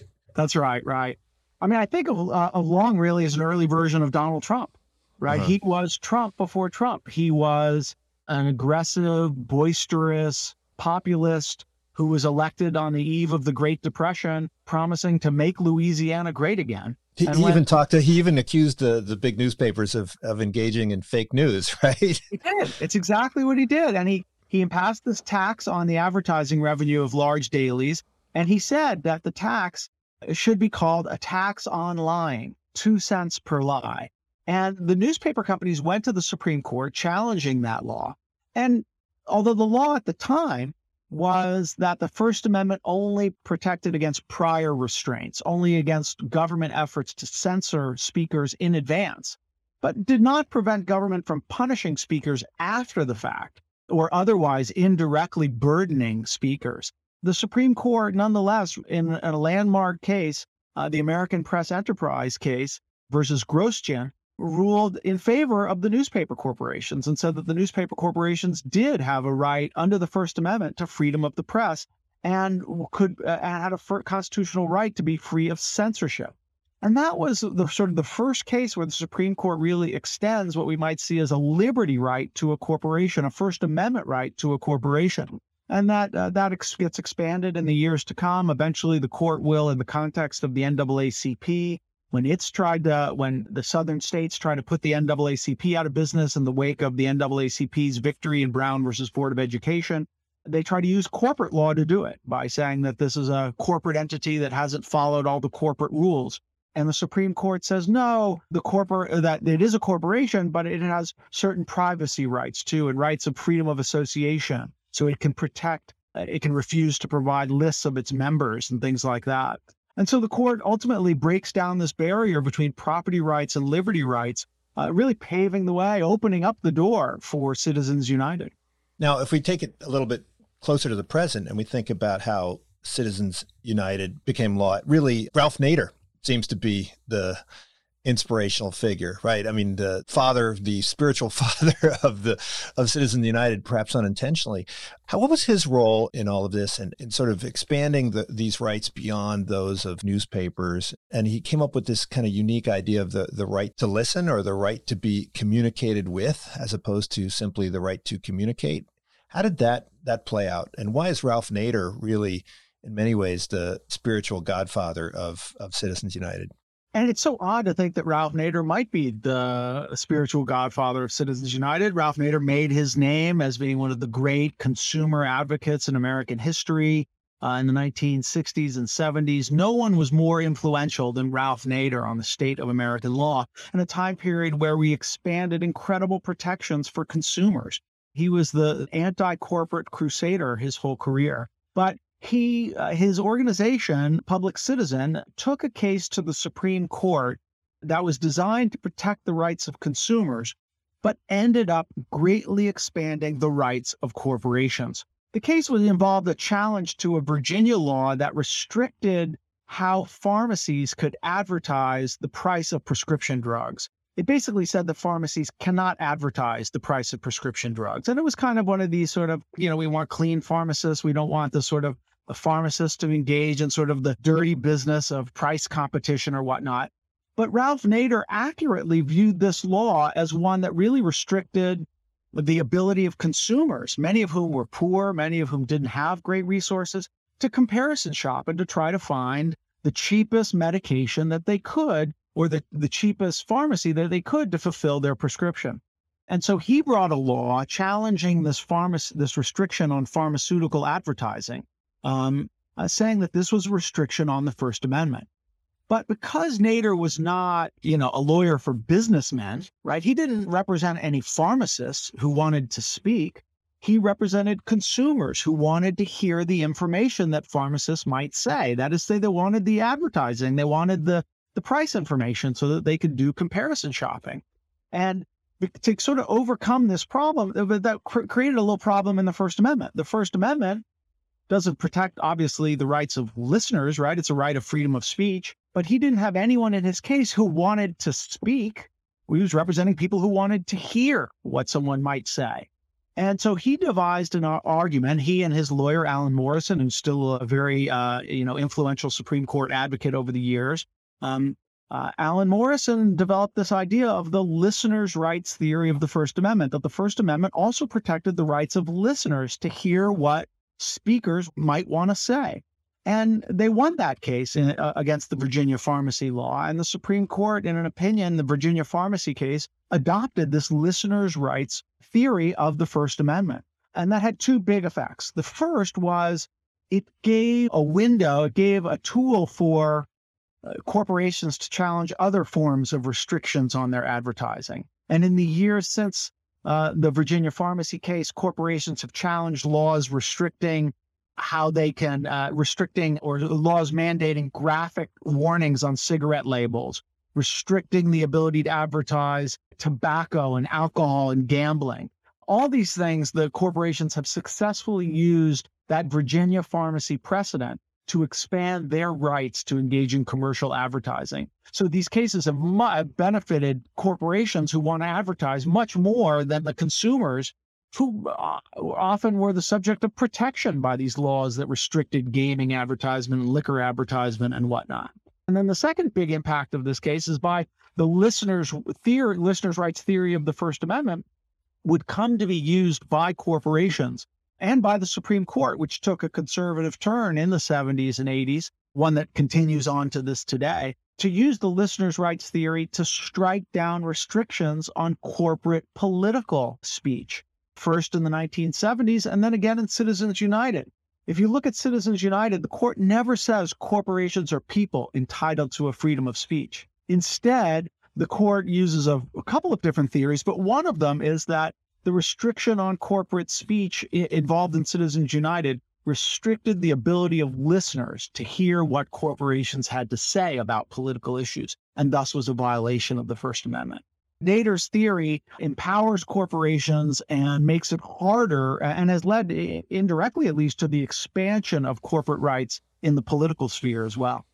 That's right, right. I mean, I think of, uh, of Long really as an early version of Donald Trump, right? Uh-huh. He was Trump before Trump. He was an aggressive, boisterous populist who was elected on the eve of the Great Depression, promising to make Louisiana great again. He, he even talked to, he even accused the, the big newspapers of, of engaging in fake news, right? He did. It's exactly what he did. And he, he passed this tax on the advertising revenue of large dailies. And he said that the tax should be called a tax on lying, two cents per lie. And the newspaper companies went to the Supreme Court challenging that law. And although the law at the time was that the First Amendment only protected against prior restraints, only against government efforts to censor speakers in advance, but did not prevent government from punishing speakers after the fact or otherwise indirectly burdening speakers. The Supreme Court, nonetheless, in a landmark case, uh, the American Press Enterprise case versus Grosjean, ruled in favor of the newspaper corporations and said that the newspaper corporations did have a right under the First Amendment to freedom of the press and could uh, had a constitutional right to be free of censorship. And that was the sort of the first case where the Supreme Court really extends what we might see as a liberty right to a corporation, a First Amendment right to a corporation. And that uh, that ex- gets expanded in the years to come. Eventually, the court will, in the context of the NAACP, when it's tried to, when the southern states try to put the NAACP out of business in the wake of the NAACP's victory in Brown versus Board of Education, they try to use corporate law to do it by saying that this is a corporate entity that hasn't followed all the corporate rules. And the Supreme Court says no, the corporate that it is a corporation, but it has certain privacy rights too, and rights of freedom of association. So it can protect, it can refuse to provide lists of its members and things like that. And so the court ultimately breaks down this barrier between property rights and liberty rights, uh, really paving the way, opening up the door for Citizens United. Now, if we take it a little bit closer to the present and we think about how Citizens United became law, really, Ralph Nader seems to be the inspirational figure, right? I mean, the father, the spiritual father of the of Citizens United, perhaps unintentionally. How what was his role in all of this, and, and sort of expanding the, these rights beyond those of newspapers? And he came up with this kind of unique idea of the the right to listen or the right to be communicated with, as opposed to simply the right to communicate. How did that that play out, and why is Ralph Nader really? In many ways, the spiritual godfather of, of Citizens United. And it's so odd to think that Ralph Nader might be the spiritual godfather of Citizens United. Ralph Nader made his name as being one of the great consumer advocates in American history uh, in the 1960s and 70s. No one was more influential than Ralph Nader on the state of American law in a time period where we expanded incredible protections for consumers. He was the anti corporate crusader his whole career. But he uh, his organization public citizen took a case to the supreme court that was designed to protect the rights of consumers but ended up greatly expanding the rights of corporations the case was involved a challenge to a virginia law that restricted how pharmacies could advertise the price of prescription drugs it basically said that pharmacies cannot advertise the price of prescription drugs. And it was kind of one of these sort of, you know, we want clean pharmacists. We don't want the sort of the pharmacist to engage in sort of the dirty business of price competition or whatnot. But Ralph Nader accurately viewed this law as one that really restricted the ability of consumers, many of whom were poor, many of whom didn't have great resources, to comparison shop and to try to find the cheapest medication that they could or the, the cheapest pharmacy that they could to fulfill their prescription. And so he brought a law challenging this pharma- this restriction on pharmaceutical advertising um, uh, saying that this was a restriction on the First Amendment. But because Nader was not, you know, a lawyer for businessmen, right? He didn't represent any pharmacists who wanted to speak. He represented consumers who wanted to hear the information that pharmacists might say. That is, say they wanted the advertising, they wanted the the price information so that they could do comparison shopping. And to sort of overcome this problem, that created a little problem in the First Amendment. The First Amendment doesn't protect, obviously, the rights of listeners, right? It's a right of freedom of speech. But he didn't have anyone in his case who wanted to speak. He was representing people who wanted to hear what someone might say. And so he devised an argument. He and his lawyer Alan Morrison, who's still a very uh, you know influential Supreme Court advocate over the years, um, uh, Alan Morrison developed this idea of the listener's rights theory of the First Amendment. That the First Amendment also protected the rights of listeners to hear what speakers might want to say. And they won that case in, uh, against the Virginia pharmacy law. And the Supreme Court, in an opinion, the Virginia pharmacy case, adopted this listeners' rights theory of the First Amendment. And that had two big effects. The first was it gave a window, it gave a tool for uh, corporations to challenge other forms of restrictions on their advertising. And in the years since uh, the Virginia pharmacy case, corporations have challenged laws restricting how they can uh, restricting or laws mandating graphic warnings on cigarette labels, restricting the ability to advertise tobacco and alcohol and gambling. All these things, the corporations have successfully used that Virginia pharmacy precedent to expand their rights to engage in commercial advertising. So these cases have benefited corporations who want to advertise much more than the consumers who uh, often were the subject of protection by these laws that restricted gaming advertisement, liquor advertisement, and whatnot. And then the second big impact of this case is by the listeners' theory, listeners' rights theory of the First Amendment would come to be used by corporations and by the Supreme Court, which took a conservative turn in the 70s and 80s, one that continues on to this today, to use the listeners' rights theory to strike down restrictions on corporate political speech first in the 1970s and then again in Citizens United. If you look at Citizens United, the court never says corporations are people entitled to a freedom of speech. Instead, the court uses a, a couple of different theories, but one of them is that the restriction on corporate speech involved in Citizens United restricted the ability of listeners to hear what corporations had to say about political issues, and thus was a violation of the First Amendment. Nader's theory empowers corporations and makes it harder and has led indirectly at least to the expansion of corporate rights in the political sphere as well.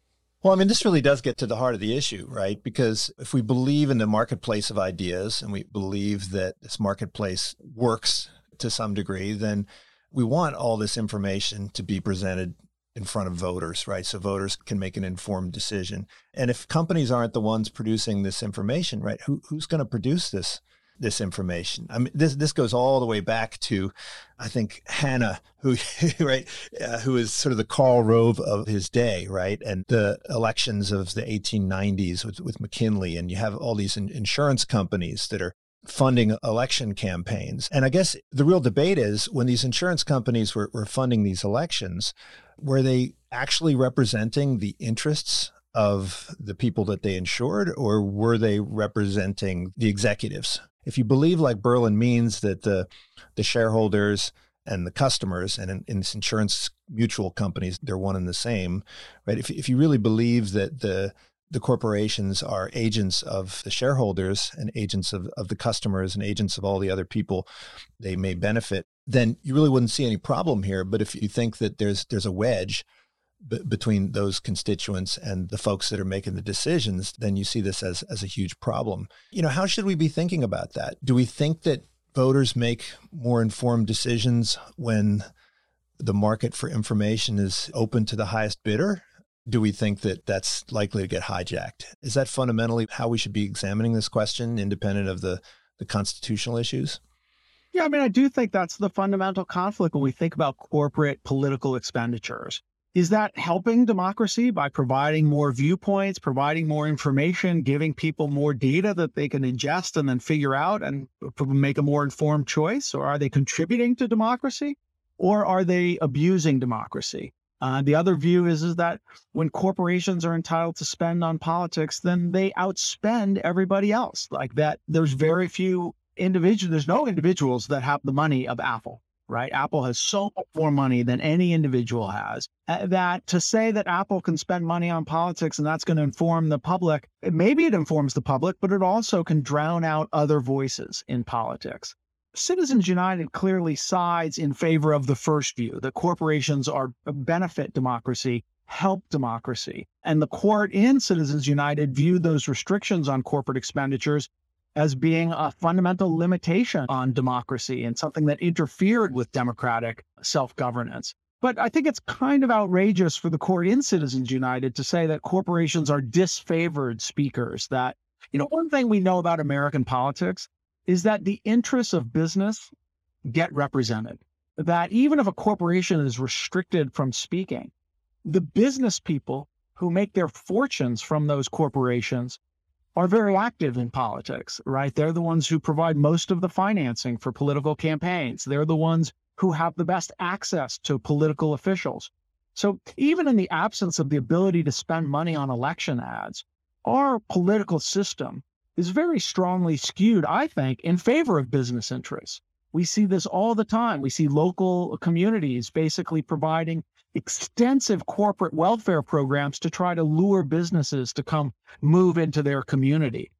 Well, I mean, this really does get to the heart of the issue, right? Because if we believe in the marketplace of ideas and we believe that this marketplace works to some degree, then we want all this information to be presented in front of voters, right? So voters can make an informed decision. And if companies aren't the ones producing this information, right, who, who's going to produce this this information? I mean, this this goes all the way back to, I think Hanna, who right, uh, who is sort of the Karl Rove of his day, right, and the elections of the 1890s with, with McKinley, and you have all these in, insurance companies that are funding election campaigns. And I guess the real debate is when these insurance companies were, were funding these elections, were they actually representing the interests of the people that they insured, or were they representing the executives? If you believe, like Berle and Means, that the the shareholders and the customers, and in, in insurance mutual companies, they're one and the same, right? If if you really believe that the the corporations are agents of the shareholders and agents of, of the customers and agents of all the other people they may benefit, then you really wouldn't see any problem here. But if you think that there's there's a wedge b- between those constituents and the folks that are making the decisions, then you see this as as a huge problem. You know, how should we be thinking about that? Do we think that voters make more informed decisions when the market for information is open to the highest bidder? do we think that that's likely to get hijacked? Is that fundamentally how we should be examining this question, independent of the, the constitutional issues? Yeah, I mean, I do think that's the fundamental conflict when we think about corporate political expenditures. Is that helping democracy by providing more viewpoints, providing more information, giving people more data that they can ingest and then figure out and make a more informed choice? Or are they contributing to democracy? Or are they abusing democracy? Uh, the other view is, is that when corporations are entitled to spend on politics, then they outspend everybody else. Like that, there's very few individuals, there's no individuals that have the money of Apple, right? Apple has so much more money than any individual has. Uh, that to say that Apple can spend money on politics and that's going to inform the public, maybe it informs the public, but it also can drown out other voices in politics. Citizens United clearly sides in favor of the first view that corporations are benefit democracy, help democracy. And the court in Citizens United viewed those restrictions on corporate expenditures as being a fundamental limitation on democracy and something that interfered with democratic self governance. But I think it's kind of outrageous for the court in Citizens United to say that corporations are disfavored speakers. That, you know, one thing we know about American politics is that the interests of business get represented. That even if a corporation is restricted from speaking, the business people who make their fortunes from those corporations are very active in politics, right? They're the ones who provide most of the financing for political campaigns. They're the ones who have the best access to political officials. So even in the absence of the ability to spend money on election ads, our political system is very strongly skewed, I think, in favor of business interests. We see this all the time. We see local communities basically providing extensive corporate welfare programs to try to lure businesses to come move into their community.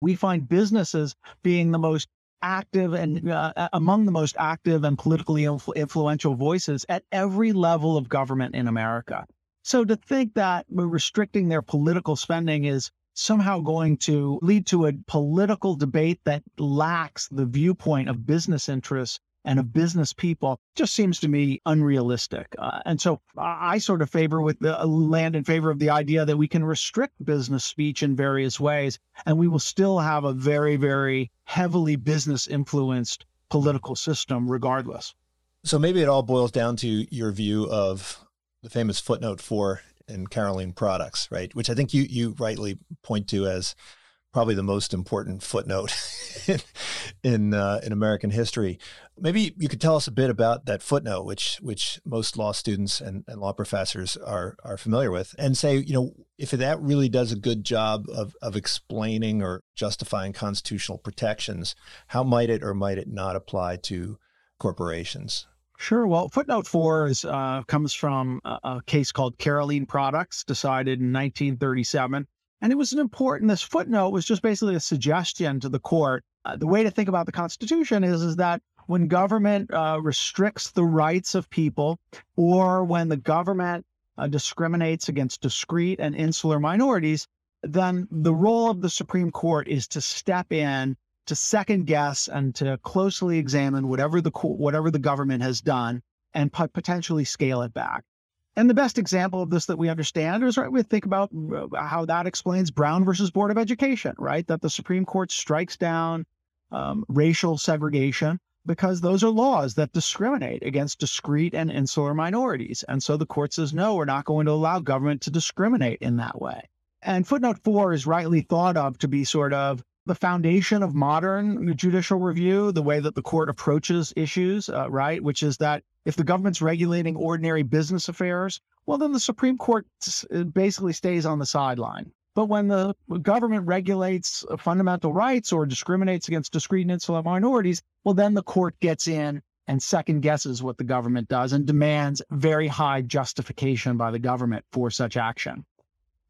We find businesses being the most active and uh, among the most active and politically influ- influential voices at every level of government in America. So to think that restricting their political spending is somehow going to lead to a political debate that lacks the viewpoint of business interests and of business people just seems to me unrealistic. Uh, and so I sort of favor with the uh, land in favor of the idea that we can restrict business speech in various ways, and we will still have a very, very heavily business influenced political system regardless. So maybe it all boils down to your view of the famous footnote four in Carolene products, right? Which I think you you rightly point to as probably the most important footnote in uh, in, American history. Maybe you could tell us a bit about that footnote, which which most law students and, and law professors are are familiar with, and say, you know, if that really does a good job of of explaining or justifying constitutional protections, how might it or might it not apply to corporations? Sure. Well, footnote four is uh, comes from a, a case called Carolene Products, decided in 1937. And it was an important, this footnote was just basically a suggestion to the court. Uh, the way to think about the Constitution is, is that when government uh, restricts the rights of people or when the government uh, discriminates against discrete and insular minorities, then the role of the Supreme Court is to step in to second guess and to closely examine whatever the whatever the government has done and potentially scale it back. And the best example of this that we understand is right. We think about uh, how that explains Brown versus Board of Education, right? That the Supreme Court strikes down um, racial segregation because those are laws that discriminate against discrete and insular minorities. And so the court says, no, we're not going to allow government to discriminate in that way. And footnote four is rightly thought of to be sort of the foundation of modern judicial review, the way that the court approaches issues, uh, right? Which is that if the government's regulating ordinary business affairs, well, then the Supreme Court uh, basically stays on the sideline. But when the government regulates uh, fundamental rights or discriminates against discrete and insular minorities, well, then the court gets in and second guesses what the government does and demands very high justification by the government for such action.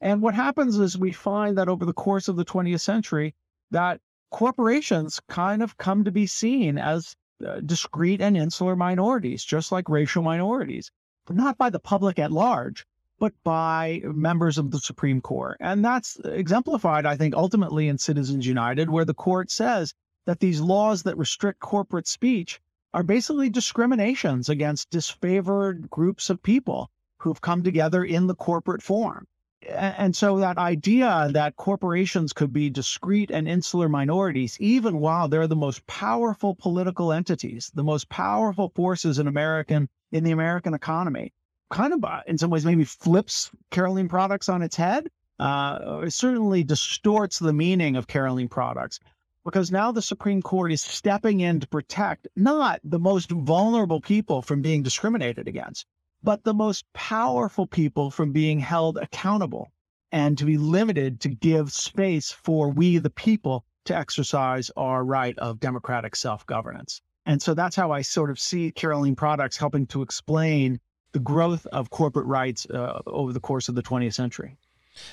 And what happens is we find that over the course of the 20th century, that corporations kind of come to be seen as uh, discrete and insular minorities, just like racial minorities, but not by the public at large, but by members of the Supreme Court. And that's exemplified, I think, ultimately in Citizens United, where the court says that these laws that restrict corporate speech are basically discriminations against disfavored groups of people who've come together in the corporate form and so that idea that corporations could be discrete and insular minorities, even while they're the most powerful political entities, the most powerful forces in American in the American economy, kind of uh, in some ways maybe flips Carolene products on its head. Uh, it certainly distorts the meaning of Carolene products because now the Supreme Court is stepping in to protect not the most vulnerable people from being discriminated against, but the most powerful people from being held accountable and to be limited to give space for we, the people, to exercise our right of democratic self governance. And so that's how I sort of see Carolene Products helping to explain the growth of corporate rights uh, over the course of the 20th century.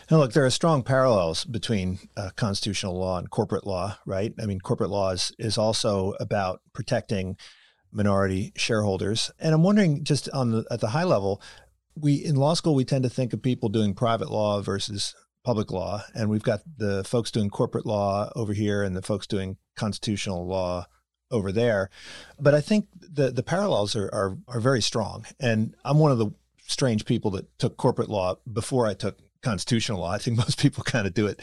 Now, look, there are strong parallels between uh, constitutional law and corporate law, right? I mean, corporate law is, is also about protecting minority shareholders. And I'm wondering, just on the, at the high level, we in law school we tend to think of people doing private law versus public law, and we've got the folks doing corporate law over here and the folks doing constitutional law over there. But I think the the parallels are are, are very strong. And I'm one of the strange people that took corporate law before I took constitutional law. I think most people kind of do it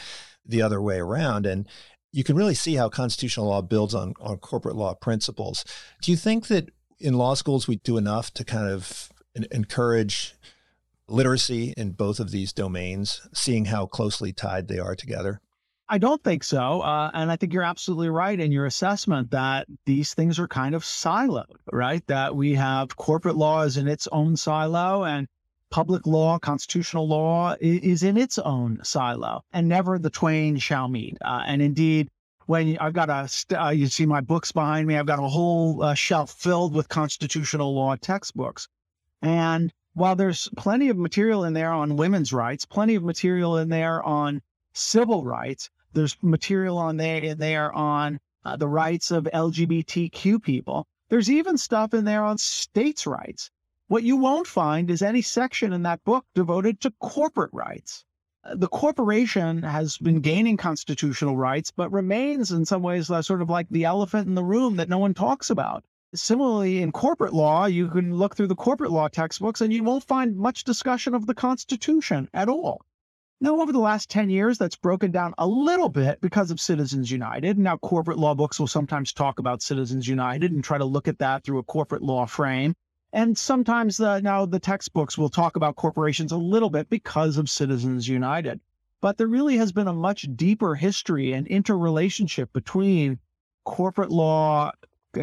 the other way around. And you can really see how constitutional law builds on, on corporate law principles. Do you think that in law schools we do enough to kind of encourage literacy in both of these domains, seeing how closely tied they are together? I don't think so. Uh, and I think you're absolutely right in your assessment that these things are kind of siloed, right? That we have corporate law is in its own silo and public law, constitutional law is in its own silo, and never the twain shall meet. Uh, and indeed, when I've got a, uh, you see my books behind me, I've got a whole uh, shelf filled with constitutional law textbooks. And while there's plenty of material in there on women's rights, plenty of material in there on civil rights, there's material on there in there on uh, the rights of LGBTQ people. There's even stuff in there on states' rights. What you won't find is any section in that book devoted to corporate rights. Uh, the corporation has been gaining constitutional rights, but remains in some ways uh, sort of like the elephant in the room that no one talks about. Similarly, in corporate law, you can look through the corporate law textbooks and you won't find much discussion of the Constitution at all. Now, over the last 10 years, that's broken down a little bit because of Citizens United. Now, corporate law books will sometimes talk about Citizens United and try to look at that through a corporate law frame. And sometimes the, now the textbooks will talk about corporations a little bit because of Citizens United. But there really has been a much deeper history and interrelationship between corporate law,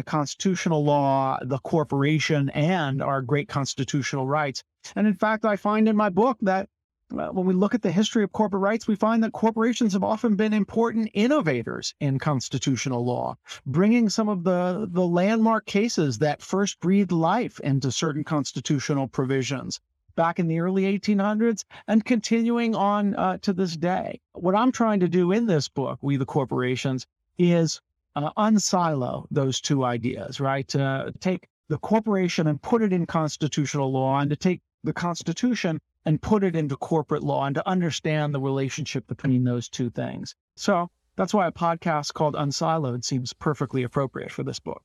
constitutional law, the corporation, and our great constitutional rights. And in fact, I find in my book that when we look at the history of corporate rights, we find that corporations have often been important innovators in constitutional law, bringing some of the, the landmark cases that first breathed life into certain constitutional provisions back in the early 1800s and continuing on uh, to this day. What I'm trying to do in this book, We the Corporations, is uh, unsilo those two ideas, right? To uh, take the corporation and put it in constitutional law and to take the Constitution and put it into corporate law and to understand the relationship between those two things. So that's why a podcast called Unsiloed seems perfectly appropriate for this book.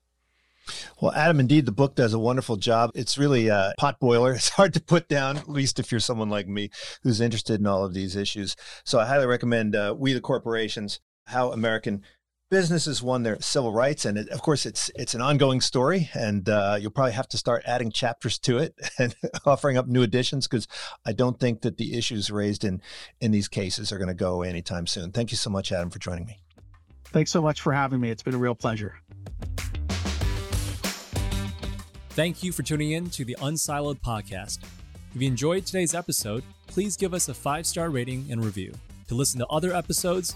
Well, Adam, indeed, the book does a wonderful job. It's really a pot boiler. It's hard to put down, at least if you're someone like me who's interested in all of these issues. So I highly recommend uh, We the Corporations How American businesses won their civil rights, and it, of course, it's it's an ongoing story, and uh, you'll probably have to start adding chapters to it and offering up new additions because I don't think that the issues raised in in these cases are going to go away anytime soon. Thank you so much, Adam, for joining me. Thanks so much for having me. It's been a real pleasure. Thank you for tuning in to the Unsiloed podcast. If you enjoyed today's episode, please give us a five star rating and review. To listen to other episodes,